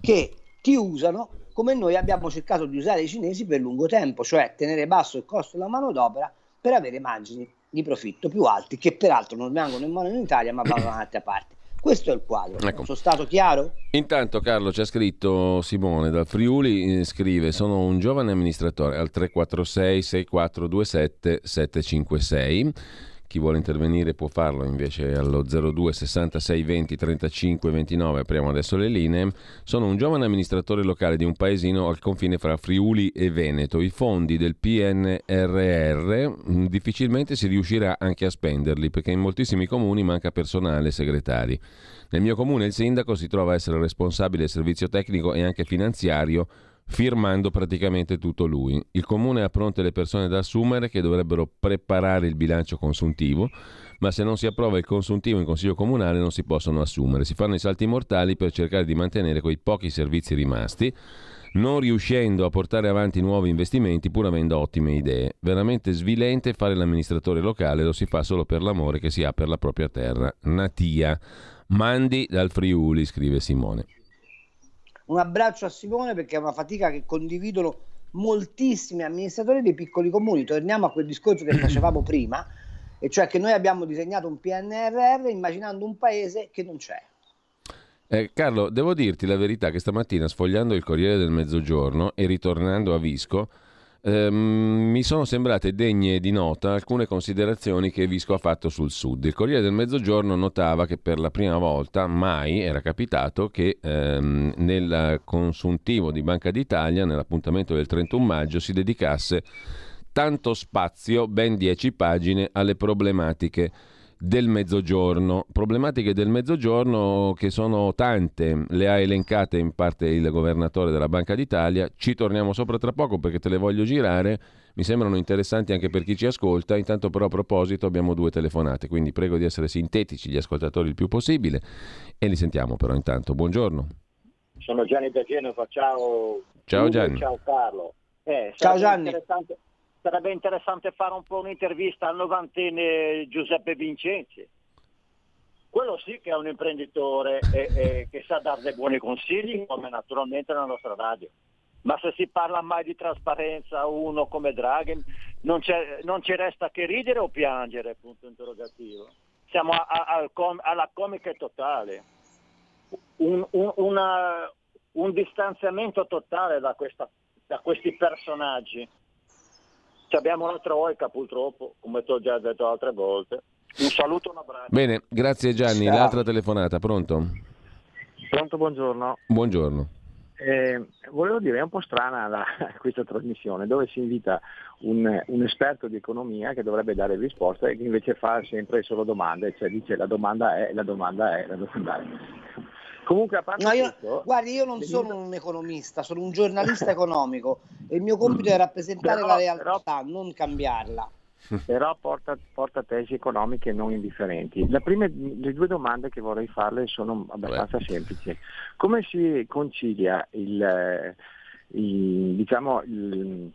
[SPEAKER 2] che ti usano come noi abbiamo cercato di usare i cinesi per lungo tempo, cioè tenere basso il costo della manodopera per avere margini di profitto più alti, che peraltro non vengono in mano in Italia ma vanno da [clears throat] un'altra parte. Questo è il quadro. Ecco. Sono stato chiaro?
[SPEAKER 1] Intanto Carlo ci ha scritto Simone dal Friuli, eh, scrive sono un giovane amministratore al 346 6427 756 chi vuole intervenire può farlo invece allo 02 66 20 35 29. Apriamo adesso le linee. Sono un giovane amministratore locale di un paesino al confine fra Friuli e Veneto. I fondi del PNRR mm, difficilmente si riuscirà anche a spenderli perché in moltissimi comuni manca personale e segretari. Nel mio comune il sindaco si trova a essere responsabile del servizio tecnico e anche finanziario firmando praticamente tutto lui. Il comune ha pronte le persone da assumere che dovrebbero preparare il bilancio consuntivo, ma se non si approva il consuntivo in consiglio comunale non si possono assumere. Si fanno i salti mortali per cercare di mantenere quei pochi servizi rimasti, non riuscendo a portare avanti nuovi investimenti pur avendo ottime idee. Veramente svilente fare l'amministratore locale, lo si fa solo per l'amore che si ha per la propria terra natia. Mandi dal Friuli, scrive Simone.
[SPEAKER 2] Un abbraccio a Simone perché è una fatica che condividono moltissimi amministratori dei piccoli comuni. Torniamo a quel discorso che [clears throat] facevamo prima, e cioè che noi abbiamo disegnato un PNRR immaginando un paese che non c'è.
[SPEAKER 1] Eh, Carlo, devo dirti la verità che stamattina sfogliando il Corriere del Mezzogiorno e ritornando a Visco, Ehm, mi sono sembrate degne di nota alcune considerazioni che Visco ha fatto sul Sud. Il Corriere del Mezzogiorno notava che per la prima volta mai era capitato che ehm, nel consuntivo di Banca d'Italia, nell'appuntamento del 31 maggio, si dedicasse tanto spazio, ben 10 pagine, alle problematiche del mezzogiorno. Problematiche del mezzogiorno che sono tante, le ha elencate in parte il governatore della Banca d'Italia, ci torniamo sopra tra poco perché te le voglio girare, mi sembrano interessanti anche per chi ci ascolta, intanto però a proposito abbiamo due telefonate, quindi prego di essere sintetici gli ascoltatori il più possibile e li sentiamo però intanto. Buongiorno.
[SPEAKER 4] Sono Gianni da Genova, ciao.
[SPEAKER 1] Ciao Gianni.
[SPEAKER 4] Ciao Carlo.
[SPEAKER 2] Eh, ciao Gianni
[SPEAKER 4] sarebbe interessante fare un po' un'intervista al novantenne Giuseppe Vincenzi. Quello sì che è un imprenditore e, e che sa dare dei buoni consigli, come naturalmente la nostra radio. Ma se si parla mai di trasparenza, uno come Draghi, non, non ci resta che ridere o piangere, punto interrogativo. Siamo a, a, com, alla comica totale. Un, un, una, un distanziamento totale da, questa, da questi personaggi abbiamo una troica purtroppo, come ti ho già detto altre volte. Un saluto un abbraccio.
[SPEAKER 1] Bene, grazie Gianni. Ciao. L'altra telefonata, pronto?
[SPEAKER 5] Pronto, buongiorno.
[SPEAKER 1] Buongiorno.
[SPEAKER 5] Eh, volevo dire, è un po' strana la, [laughs] questa trasmissione dove si invita un, un, esperto di economia che dovrebbe dare risposte e che invece fa sempre solo domande, cioè dice la domanda è, la domanda è, la domanda è. Comunque, a parte
[SPEAKER 2] no, io, questo, guardi, io non sono un economista, sono un giornalista [laughs] economico e il mio compito è rappresentare però, la realtà, però, non cambiarla. [laughs]
[SPEAKER 5] Però porta, porta, tesi economiche non indifferenti. Prima, le due domande che vorrei farle sono abbastanza Beh. semplici. Come si concilia il, il, diciamo, il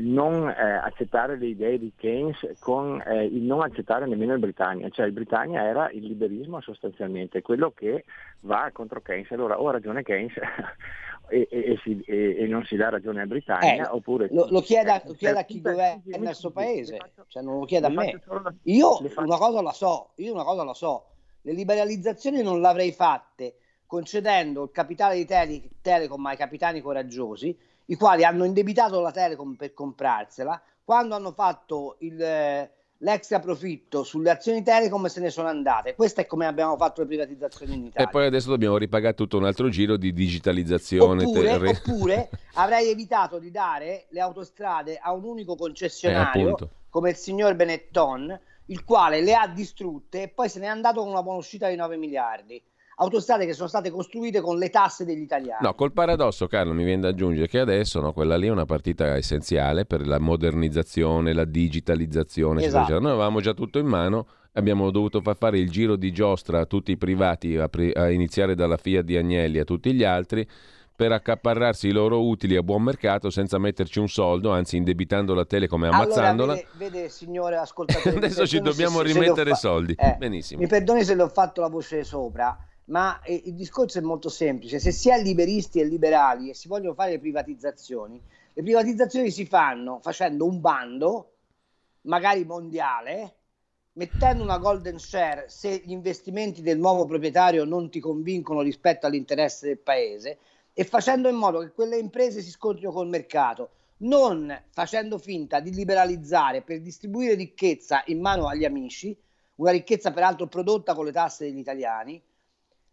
[SPEAKER 5] non eh, accettare le idee di Keynes con eh, il non accettare nemmeno il Britannia, cioè il Britannia era il liberismo sostanzialmente, quello che va contro Keynes, allora o ragione Keynes [laughs] e, e, si, e, non si dà ragione a Britannia
[SPEAKER 2] eh,
[SPEAKER 5] oppure...
[SPEAKER 2] Lo, lo chieda, lo chieda a chi governa il suo paese, cioè non lo chieda a me. Io una cosa la so, io una cosa la so, le liberalizzazioni non l'avrei fatte concedendo il capitale di Tele- Telecom ai capitani coraggiosi i quali hanno indebitato la Telecom per comprarsela, quando hanno fatto il, eh, l'extra profitto sulle azioni Telecom se ne sono andate. Questo è come abbiamo fatto le privatizzazioni in Italia.
[SPEAKER 1] E poi adesso dobbiamo ripagare tutto un altro giro di digitalizzazione.
[SPEAKER 2] Oppure, ter- oppure [laughs] avrei evitato di dare le autostrade a un unico concessionario
[SPEAKER 1] eh,
[SPEAKER 2] come il signor Benetton, il quale le ha distrutte e poi se n'è andato con una buona uscita di 9 miliardi autostrade che sono state costruite con le tasse degli italiani.
[SPEAKER 1] No, col paradosso, Carlo, mi viene da aggiungere che adesso no, quella lì è una partita essenziale per la modernizzazione, la digitalizzazione.
[SPEAKER 2] Esatto.
[SPEAKER 1] Noi avevamo già tutto in mano, abbiamo dovuto far fare il giro di giostra a tutti i privati, a, pre- a iniziare dalla Fiat di Agnelli a tutti gli altri per accaparrarsi i loro utili a buon mercato senza metterci un soldo, anzi indebitando la Telecom e ammazzandola.
[SPEAKER 2] Allora, vede, vede signore ascoltatore, [laughs]
[SPEAKER 1] adesso ci dobbiamo se, rimettere
[SPEAKER 2] se
[SPEAKER 1] soldi.
[SPEAKER 2] Eh,
[SPEAKER 1] Benissimo.
[SPEAKER 2] Mi perdoni se le ho fatto la voce sopra ma eh, il discorso è molto semplice. Se si è liberisti e liberali e si vogliono fare le privatizzazioni, le privatizzazioni si fanno facendo un bando, magari mondiale, mettendo una golden share se gli investimenti del nuovo proprietario non ti convincono rispetto all'interesse del paese e facendo in modo che quelle imprese si scontrino col mercato, non facendo finta di liberalizzare per distribuire ricchezza in mano agli amici, una ricchezza peraltro prodotta con le tasse degli italiani,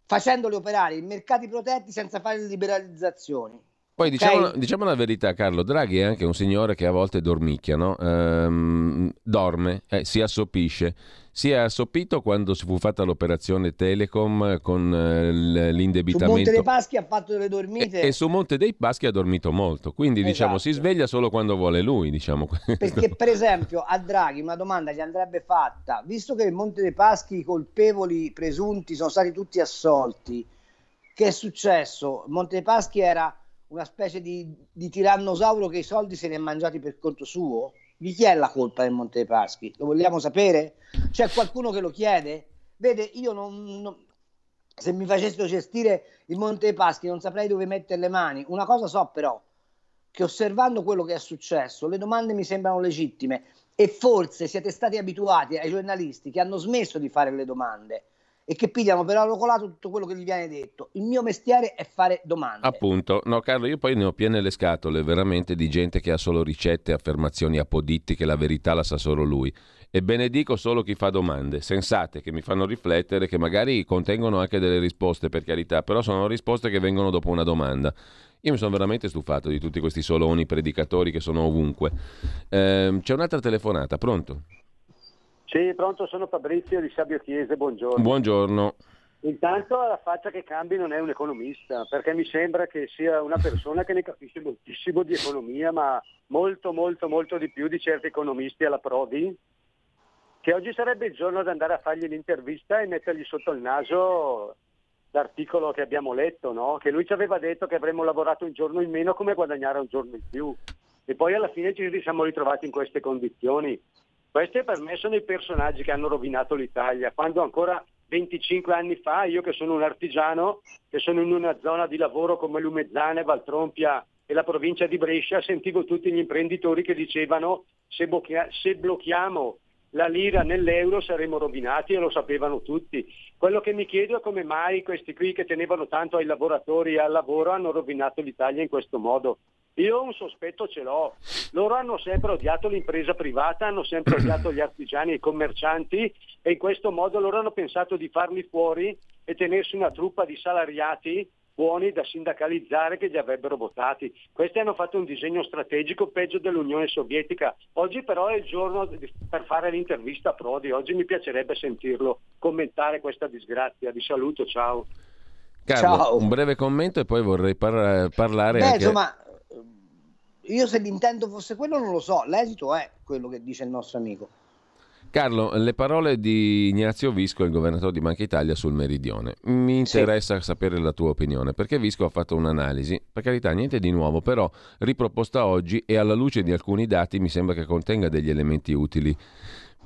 [SPEAKER 2] facendoli operare in mercati protetti senza fare liberalizzazioni.
[SPEAKER 1] Poi diciamo, okay. diciamo, la verità, Carlo Draghi è anche un signore che a volte dormicchia, no? ehm, dorme, eh, si assopisce. Si è assopito quando si fu fatta l'operazione Telecom con eh, l'indebitamento. Su
[SPEAKER 2] Monte dei Paschi ha fatto delle dormite.
[SPEAKER 1] E, e, su Monte dei Paschi ha dormito molto. Quindi esatto. diciamo si sveglia solo quando vuole lui. Diciamo. [laughs]
[SPEAKER 2] Perché per esempio a Draghi una domanda gli andrebbe fatta, visto che il Monte dei Paschi i colpevoli presunti sono stati tutti assolti, che è successo? Monte dei Paschi era una specie di, di tirannosauro che i soldi se li ha mangiati per conto suo? Di chi è la colpa del Monte dei Paschi? Lo vogliamo sapere? C'è qualcuno che lo chiede? Vede, io non, non, se mi facessero gestire il Monte dei Paschi non saprei dove mettere le mani. Una cosa so però, che osservando quello che è successo, le domande mi sembrano legittime e forse siete stati abituati ai giornalisti che hanno smesso di fare le domande e che pigliano per arrocolato tutto quello che gli viene detto. Il mio mestiere è fare domande.
[SPEAKER 1] Appunto, no Carlo, io poi ne ho piene le scatole veramente di gente che ha solo ricette, affermazioni apodittiche, la verità la sa solo lui. E benedico solo chi fa domande sensate che mi fanno riflettere, che magari contengono anche delle risposte per carità, però sono risposte che vengono dopo una domanda. Io mi sono veramente stufato di tutti questi soloni predicatori che sono ovunque. Eh, c'è un'altra telefonata, pronto?
[SPEAKER 6] Sì, pronto, sono Fabrizio di Sabio Chiese, buongiorno.
[SPEAKER 1] Buongiorno.
[SPEAKER 6] Intanto alla faccia che cambi non è un economista, perché mi sembra che sia una persona che ne capisce moltissimo di economia, ma molto, molto, molto di più di certi economisti alla Prodi, che oggi sarebbe il giorno di andare a fargli l'intervista e mettergli sotto il naso l'articolo che abbiamo letto, no? che lui ci aveva detto che avremmo lavorato un giorno in meno come guadagnare un giorno in più. E poi alla fine ci siamo ritrovati in queste condizioni. Questi per me sono i personaggi che hanno rovinato l'Italia, quando ancora 25 anni fa, io che sono un artigiano, che sono in una zona di lavoro come Lumezzane, Valtrompia e la provincia di Brescia, sentivo tutti gli imprenditori che dicevano se, blocchia- se blocchiamo la lira nell'euro saremmo rovinati e lo sapevano tutti. Quello che mi chiedo è come mai questi qui che tenevano tanto ai lavoratori e al lavoro hanno rovinato l'Italia in questo modo. Io un sospetto ce l'ho. Loro hanno sempre odiato l'impresa privata, hanno sempre [clears throat] odiato gli artigiani e i commercianti e in questo modo loro hanno pensato di farli fuori e tenersi una truppa di salariati buoni da sindacalizzare che li avrebbero votati. Questi hanno fatto un disegno strategico peggio dell'Unione Sovietica. Oggi però è il giorno per fare l'intervista a Prodi. Oggi mi piacerebbe sentirlo commentare questa disgrazia. Vi saluto, ciao.
[SPEAKER 1] Carlo, ciao. un breve commento e poi vorrei par- parlare
[SPEAKER 2] Beh,
[SPEAKER 1] anche...
[SPEAKER 2] insomma, io se l'intento fosse quello non lo so, l'esito è quello che dice il nostro amico.
[SPEAKER 1] Carlo, le parole di Ignazio Visco, il governatore di Banca Italia, sul meridione. Mi interessa sì. sapere la tua opinione, perché Visco ha fatto un'analisi, per carità niente di nuovo, però riproposta oggi e alla luce di alcuni dati mi sembra che contenga degli elementi utili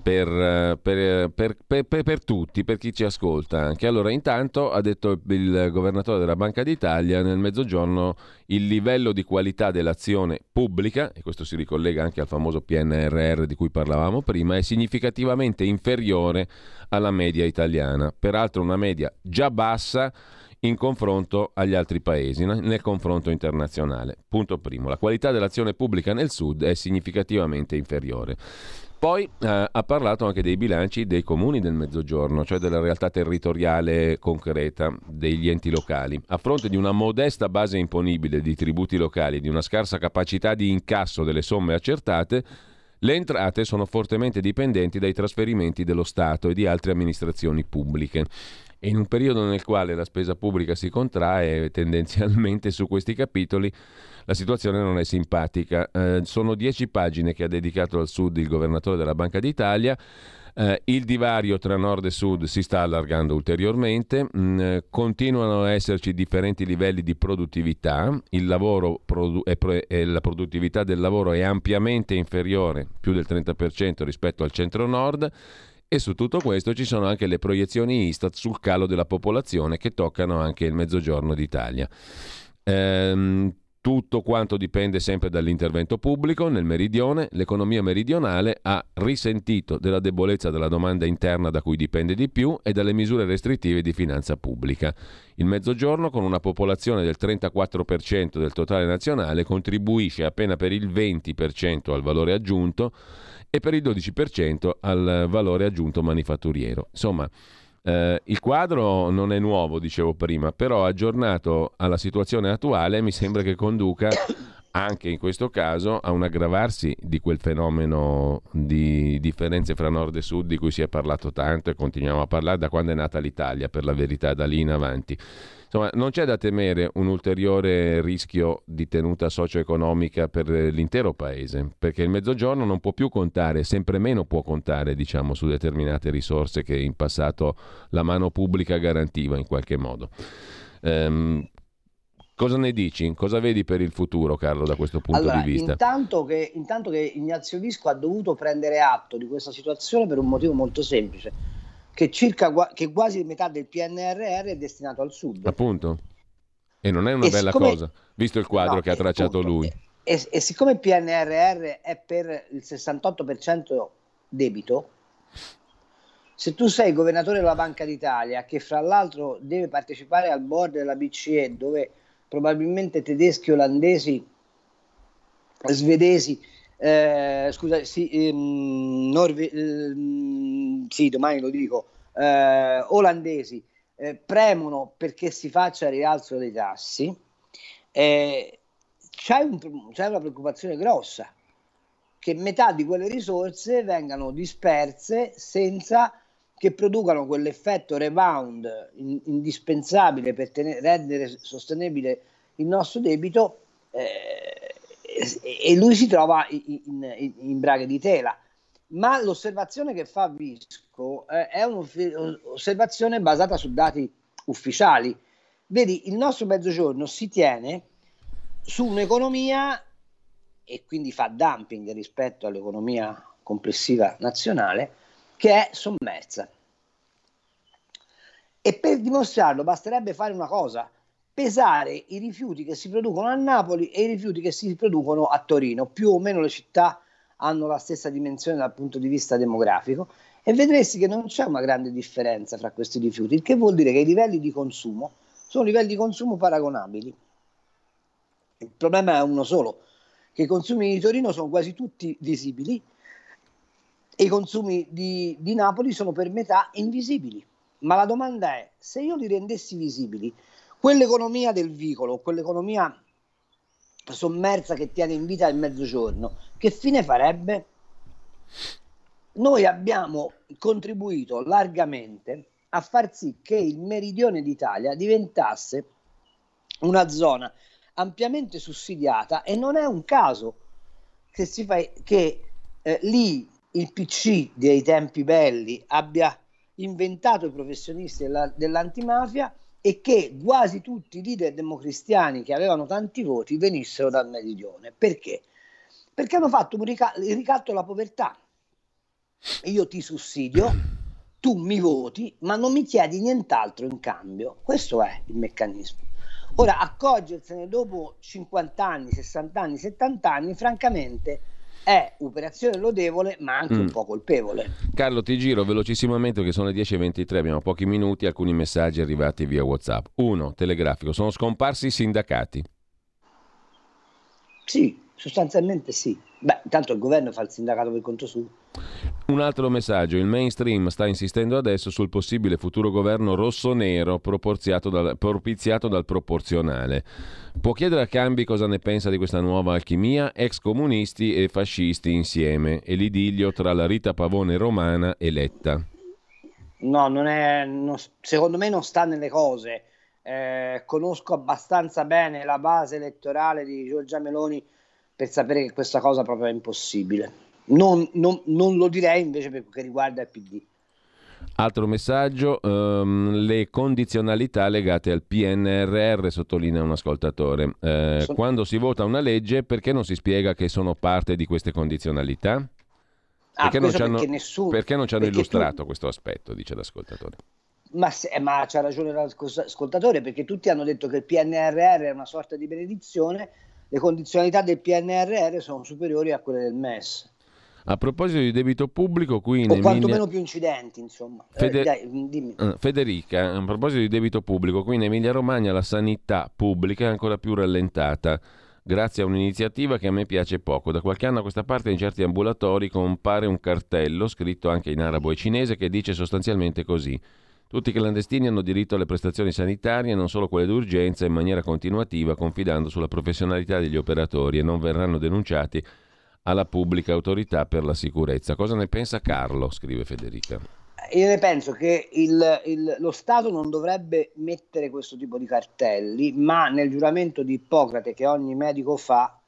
[SPEAKER 1] per, per, per, per, tutti, per chi ci ascolta anche. Allora, intanto ha detto il governatore della Banca d'Italia nel mezzogiorno il livello di qualità dell'azione pubblica, e questo si ricollega anche al famoso PNRR di cui parlavamo prima, è significativamente inferiore alla media italiana. Peraltro una media già bassa in confronto agli altri paesi, nel confronto internazionale. Punto primo. La qualità dell'azione pubblica nel Sud è significativamente inferiore. Poi eh, ha parlato anche dei bilanci dei comuni del Mezzogiorno, cioè della realtà territoriale concreta degli enti locali. A fronte di una modesta base imponibile di tributi locali e di una scarsa capacità di incasso delle somme accertate, le entrate sono fortemente dipendenti dai trasferimenti dello Stato e di altre amministrazioni pubbliche. E in un periodo nel quale la spesa pubblica si contrae, tendenzialmente su questi capitoli la situazione non è simpatica. Eh, sono dieci pagine che ha dedicato al Sud il governatore della Banca d'Italia. Eh, il divario tra nord e sud si sta allargando ulteriormente, mm, eh, continuano a esserci differenti livelli di produttività, produ- è pro- è la produttività del lavoro è ampiamente inferiore, più del 30% rispetto al centro-nord e su tutto questo ci sono anche le proiezioni Istat sul calo della popolazione che toccano anche il mezzogiorno d'Italia. Ehm, tutto quanto dipende sempre dall'intervento pubblico. Nel meridione, l'economia meridionale ha risentito della debolezza della domanda interna da cui dipende di più e dalle misure restrittive di finanza pubblica. Il mezzogiorno, con una popolazione del 34% del totale nazionale, contribuisce appena per il 20% al valore aggiunto e per il 12% al valore aggiunto manifatturiero. Insomma, eh, il quadro non è nuovo, dicevo prima, però aggiornato alla situazione attuale mi sembra che conduca anche in questo caso a un aggravarsi di quel fenomeno di differenze fra nord e sud di cui si è parlato tanto e continuiamo a parlare da quando è nata l'Italia, per la verità, da lì in avanti. Insomma, non c'è da temere un ulteriore rischio di tenuta socio-economica per l'intero paese, perché il mezzogiorno non può più contare, sempre meno può contare, diciamo, su determinate risorse che in passato la mano pubblica garantiva in qualche modo. Um, Cosa ne dici? Cosa vedi per il futuro, Carlo, da questo punto
[SPEAKER 2] allora,
[SPEAKER 1] di vista?
[SPEAKER 2] Intanto che, intanto che Ignazio Visco ha dovuto prendere atto di questa situazione per un motivo molto semplice che, circa, che quasi metà del PNRR è destinato al sud.
[SPEAKER 1] Appunto. E non è una e bella siccome, cosa, visto il quadro no, che ha tracciato appunto, lui.
[SPEAKER 2] E, e, siccome il PNRR è per il 68% debito, se tu sei governatore della Banca d'Italia, che fra l'altro deve partecipare al board della BCE, dove probabilmente tedeschi, olandesi, svedesi, eh, scusa, sì, ehm, Norve- ehm, sì, domani lo dico, eh, olandesi eh, premono perché si faccia il rialzo dei tassi, eh, c'è, un, c'è una preoccupazione grossa che metà di quelle risorse vengano disperse senza che producano quell'effetto rebound in, indispensabile per tenere, rendere sostenibile il nostro debito eh, e lui si trova in, in, in braghe di tela. Ma l'osservazione che fa Visco eh, è un'osservazione basata su dati ufficiali. Vedi, il nostro mezzogiorno si tiene su un'economia e quindi fa dumping rispetto all'economia complessiva nazionale che è sommersa. E per dimostrarlo basterebbe fare una cosa, pesare i rifiuti che si producono a Napoli e i rifiuti che si producono a Torino. Più o meno le città hanno la stessa dimensione dal punto di vista demografico e vedresti che non c'è una grande differenza fra questi rifiuti, il che vuol dire che i livelli di consumo sono livelli di consumo paragonabili. Il problema è uno solo, che i consumi di Torino sono quasi tutti visibili e i consumi di, di Napoli sono per metà invisibili. Ma la domanda è, se io li rendessi visibili, quell'economia del vicolo, quell'economia sommersa che tiene in vita il mezzogiorno, che fine farebbe? Noi abbiamo contribuito largamente a far sì che il meridione d'Italia diventasse una zona ampiamente sussidiata e non è un caso che, si fa, che eh, lì il PC dei tempi belli abbia inventato i professionisti della, dell'antimafia e che quasi tutti i leader democristiani che avevano tanti voti venissero dal meridione. Perché? Perché hanno fatto un rica- il ricatto alla povertà. Io ti sussidio, tu mi voti, ma non mi chiedi nient'altro in cambio. Questo è il meccanismo. Ora, accorgersene dopo 50 anni, 60 anni, 70 anni, francamente, è operazione lodevole ma anche mm. un po' colpevole.
[SPEAKER 1] Carlo ti giro velocissimamente perché sono le 10.23, abbiamo pochi minuti, alcuni messaggi arrivati via Whatsapp. Uno, telegrafico, sono scomparsi i sindacati.
[SPEAKER 2] Sì, sostanzialmente sì. Beh, intanto il governo fa il sindacato per conto suo.
[SPEAKER 1] Un altro messaggio, il mainstream sta insistendo adesso sul possibile futuro governo rosso-nero dal, propiziato dal proporzionale. Può chiedere a Cambi cosa ne pensa di questa nuova alchimia? Ex comunisti e fascisti insieme e l'idillio tra la Rita Pavone romana e Letta.
[SPEAKER 2] No, non è, non, secondo me non sta nelle cose. Eh, conosco abbastanza bene la base elettorale di Giorgia Meloni per sapere che questa cosa proprio è impossibile. Non, non, non lo direi invece per quel che riguarda il PD.
[SPEAKER 1] Altro messaggio, um, le condizionalità legate al PNRR, sottolinea un ascoltatore. Eh, Sono... Quando si vota una legge, perché non si spiega che sono parte di queste condizionalità?
[SPEAKER 2] Ah, perché, non perché, nessuno,
[SPEAKER 1] perché non ci hanno illustrato tu... questo aspetto, dice l'ascoltatore.
[SPEAKER 2] Ma, se, eh, ma c'ha ragione l'ascoltatore, perché tutti hanno detto che il PNRR è una sorta di benedizione, le condizionalità del PNRR sono superiori a quelle del MES.
[SPEAKER 1] A proposito di debito pubblico, qui
[SPEAKER 2] in o quantomeno Emilia... più incidenti, insomma.
[SPEAKER 1] Eh, Fede... Eh, dai, Federica, a proposito di debito pubblico, qui in Emilia Romagna la sanità pubblica è ancora più rallentata grazie a un'iniziativa che a me piace poco. Da qualche anno a questa parte in certi ambulatori compare un cartello scritto anche in arabo e cinese che dice sostanzialmente così. Tutti i clandestini hanno diritto alle prestazioni sanitarie, non solo quelle d'urgenza, in maniera continuativa, confidando sulla professionalità degli operatori e non verranno denunciati alla pubblica autorità per la sicurezza. Cosa ne pensa Carlo? scrive Federica.
[SPEAKER 2] Io ne penso che il, il, lo Stato non dovrebbe mettere questo tipo di cartelli, ma nel giuramento di Ippocrate che ogni medico fa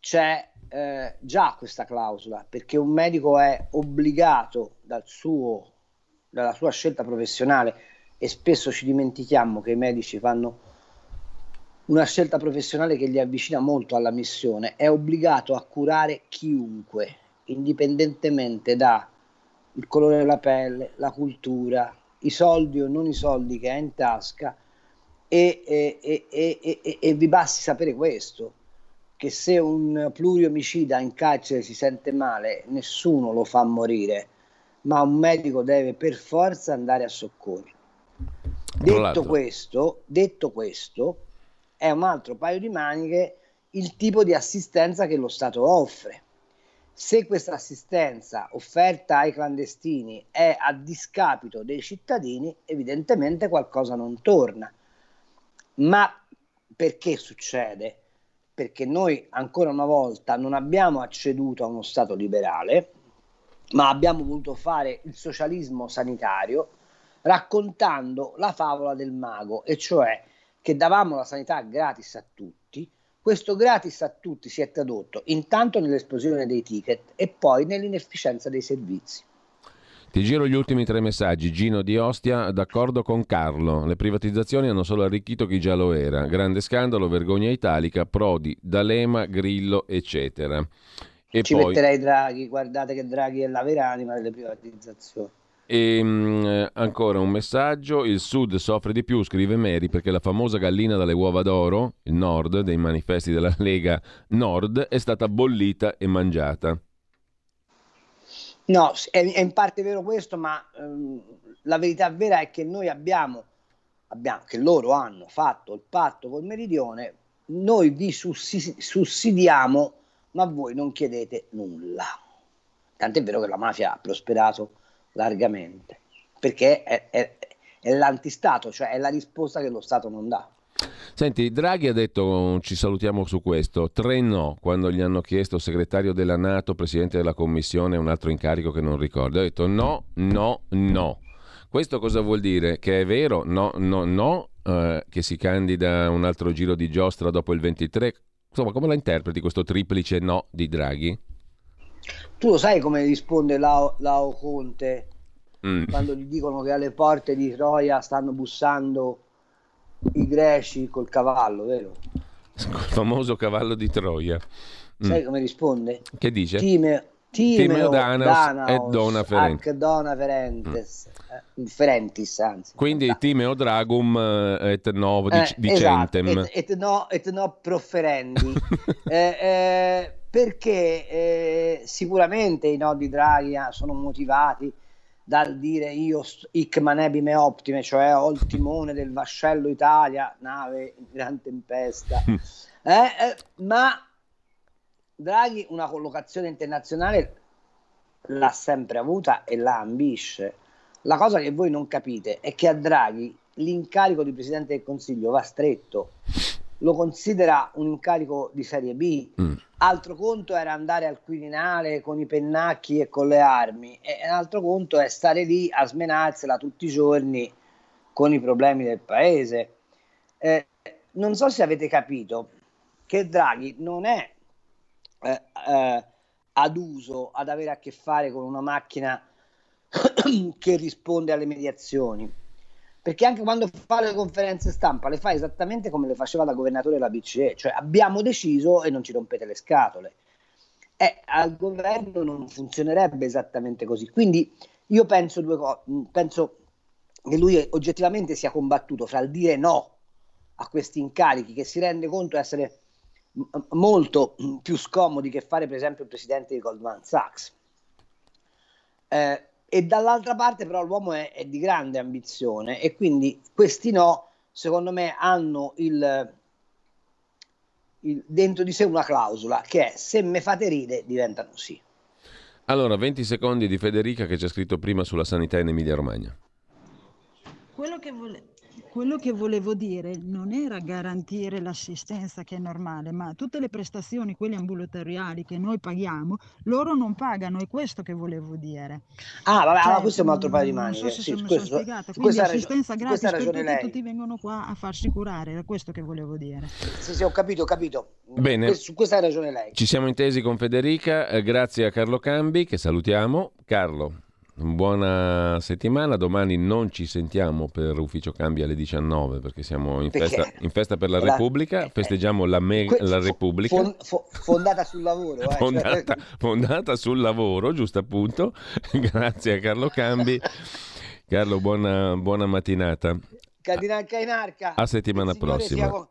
[SPEAKER 2] c'è eh, già questa clausola, perché un medico è obbligato dal suo, dalla sua scelta professionale e spesso ci dimentichiamo che i medici fanno una scelta professionale che li avvicina molto alla missione, è obbligato a curare chiunque, indipendentemente dal colore della pelle, la cultura, i soldi o non i soldi che ha in tasca e, e, e, e vi basti sapere questo, che se un pluriomicida in carcere si sente male, nessuno lo fa morire, ma un medico deve per forza andare a soccorrere. Detto questo, detto questo, è un altro paio di maniche il tipo di assistenza che lo Stato offre. Se questa assistenza offerta ai clandestini è a discapito dei cittadini, evidentemente qualcosa non torna. Ma perché succede? Perché noi ancora una volta non abbiamo acceduto a uno Stato liberale, ma abbiamo voluto fare il socialismo sanitario raccontando la favola del mago, e cioè che davamo la sanità gratis a tutti, questo gratis a tutti si è tradotto intanto nell'esplosione dei ticket e poi nell'inefficienza dei servizi.
[SPEAKER 1] Ti giro gli ultimi tre messaggi. Gino di Ostia, d'accordo con Carlo. Le privatizzazioni hanno solo arricchito chi già lo era. Grande scandalo, vergogna italica, Prodi, D'Alema, Grillo, eccetera.
[SPEAKER 2] E Ci poi... metterei Draghi, guardate che Draghi è la vera anima delle privatizzazioni.
[SPEAKER 1] E mh, eh, ancora un messaggio, il sud soffre di più, scrive Mary, perché la famosa gallina dalle uova d'oro, il nord dei manifesti della [laughs] Lega Nord, è stata bollita e mangiata.
[SPEAKER 2] No, è, è in parte vero questo, ma ehm, la verità vera è che noi abbiamo, abbiamo, che loro hanno fatto il patto col Meridione, noi vi sussidiamo, ma voi non chiedete nulla. Tant'è vero che la mafia ha prosperato largamente, perché è, è, è l'antistato, cioè è la risposta che lo Stato non dà.
[SPEAKER 1] Senti, Draghi ha detto, ci salutiamo su questo, tre no quando gli hanno chiesto segretario della Nato, presidente della Commissione, un altro incarico che non ricordo. Ha detto no, no, no. Questo cosa vuol dire? Che è vero? No, no, no, eh, che si candida un altro giro di giostra dopo il 23? Insomma, come la interpreti questo triplice no di Draghi?
[SPEAKER 2] Tu lo sai come risponde Lao, Lao Conte mm. quando gli dicono che alle porte di Troia stanno bussando i greci col cavallo, vero?
[SPEAKER 1] Il famoso cavallo di Troia.
[SPEAKER 2] Mm. Sai come risponde?
[SPEAKER 1] Che dice?
[SPEAKER 2] Time, Timeo, Timeo
[SPEAKER 1] Danaos e Dona Ferentes.
[SPEAKER 2] Dona Ferentes. Mm. Ferentis, anzi.
[SPEAKER 1] Quindi da. Timeo Dragum eh, et no eh, dicentem.
[SPEAKER 2] Esatto, et, et, no, et no proferendi. [laughs] eh, eh, perché eh, sicuramente i nodi Draghi ah, sono motivati dal dire io hic manebime optime, cioè ho il timone del vascello Italia, nave in gran tempesta, [laughs] eh, eh, ma Draghi una collocazione internazionale l'ha sempre avuta e la ambisce. La cosa che voi non capite è che a Draghi l'incarico di Presidente del Consiglio va stretto, lo considera un incarico di serie B. Mm. Altro conto era andare al Quirinale con i pennacchi e con le armi, e un altro conto è stare lì a smenarsela tutti i giorni con i problemi del paese. Eh, non so se avete capito che Draghi non è eh, eh, ad uso ad avere a che fare con una macchina [clears throat] che risponde alle mediazioni perché anche quando fa le conferenze stampa le fa esattamente come le faceva da governatore della BCE, cioè abbiamo deciso e non ci rompete le scatole. E al governo non funzionerebbe esattamente così. Quindi io penso, due co- penso che lui oggettivamente sia combattuto fra il dire no a questi incarichi, che si rende conto essere molto più scomodi che fare per esempio il presidente di Goldman Sachs. Eh, e dall'altra parte però l'uomo è, è, di grande ambizione e quindi questi no, secondo me, hanno il, il, dentro di sé una clausola che è se me fate ride diventano sì.
[SPEAKER 1] Allora, 20 secondi di Federica che c'è scritto prima sulla sanità in Emilia Romagna.
[SPEAKER 7] Quello che volevo quello che volevo dire non era garantire l'assistenza che è normale, ma tutte le prestazioni, quelle ambulatoriali che noi paghiamo, loro non pagano, è questo che volevo dire.
[SPEAKER 2] Ah, vabbè, cioè, questo è un altro paio di maniche.
[SPEAKER 7] Non so se sì, sono questo, spiegata. Quindi assistenza ragione, gratis per tutti, lei. tutti vengono qua a farsi curare, era questo che volevo dire.
[SPEAKER 2] Sì, sì, ho capito, ho capito.
[SPEAKER 1] Bene.
[SPEAKER 2] Su questa ha ragione lei.
[SPEAKER 1] Ci siamo intesi con Federica, eh, grazie a Carlo Cambi, che salutiamo. Carlo. Buona settimana, domani non ci sentiamo per Ufficio Cambia alle 19 perché siamo in, festa, in festa, per la, la Repubblica, festeggiamo la, me- que- la Repubblica.
[SPEAKER 2] Fon- fo- fondata sul lavoro. Eh,
[SPEAKER 1] fondata, cioè... fondata, sul lavoro, giusto appunto. [laughs] Grazie a Carlo Cambi. Carlo, buona, buona mattinata.
[SPEAKER 2] In arca.
[SPEAKER 1] A settimana prossima.
[SPEAKER 2] Sia con,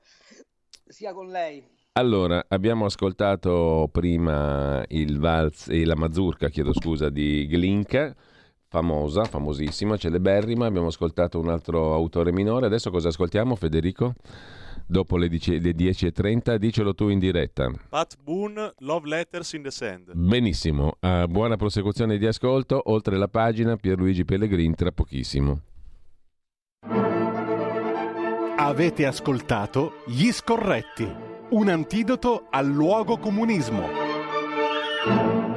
[SPEAKER 2] sia con lei.
[SPEAKER 1] Allora, abbiamo ascoltato prima il valz e la mazurka, chiedo scusa, di Glinka famosa, famosissima, celeberrima. Abbiamo ascoltato un altro autore minore. Adesso cosa ascoltiamo, Federico? Dopo le, dici- le 10.30, dicelo tu in diretta.
[SPEAKER 8] Pat Boone, Love Letters in the Sand.
[SPEAKER 1] Benissimo, uh, buona prosecuzione di ascolto. Oltre la pagina, Pierluigi Pellegrin, tra pochissimo.
[SPEAKER 3] Avete ascoltato Gli Scorretti, un antidoto al luogo comunismo.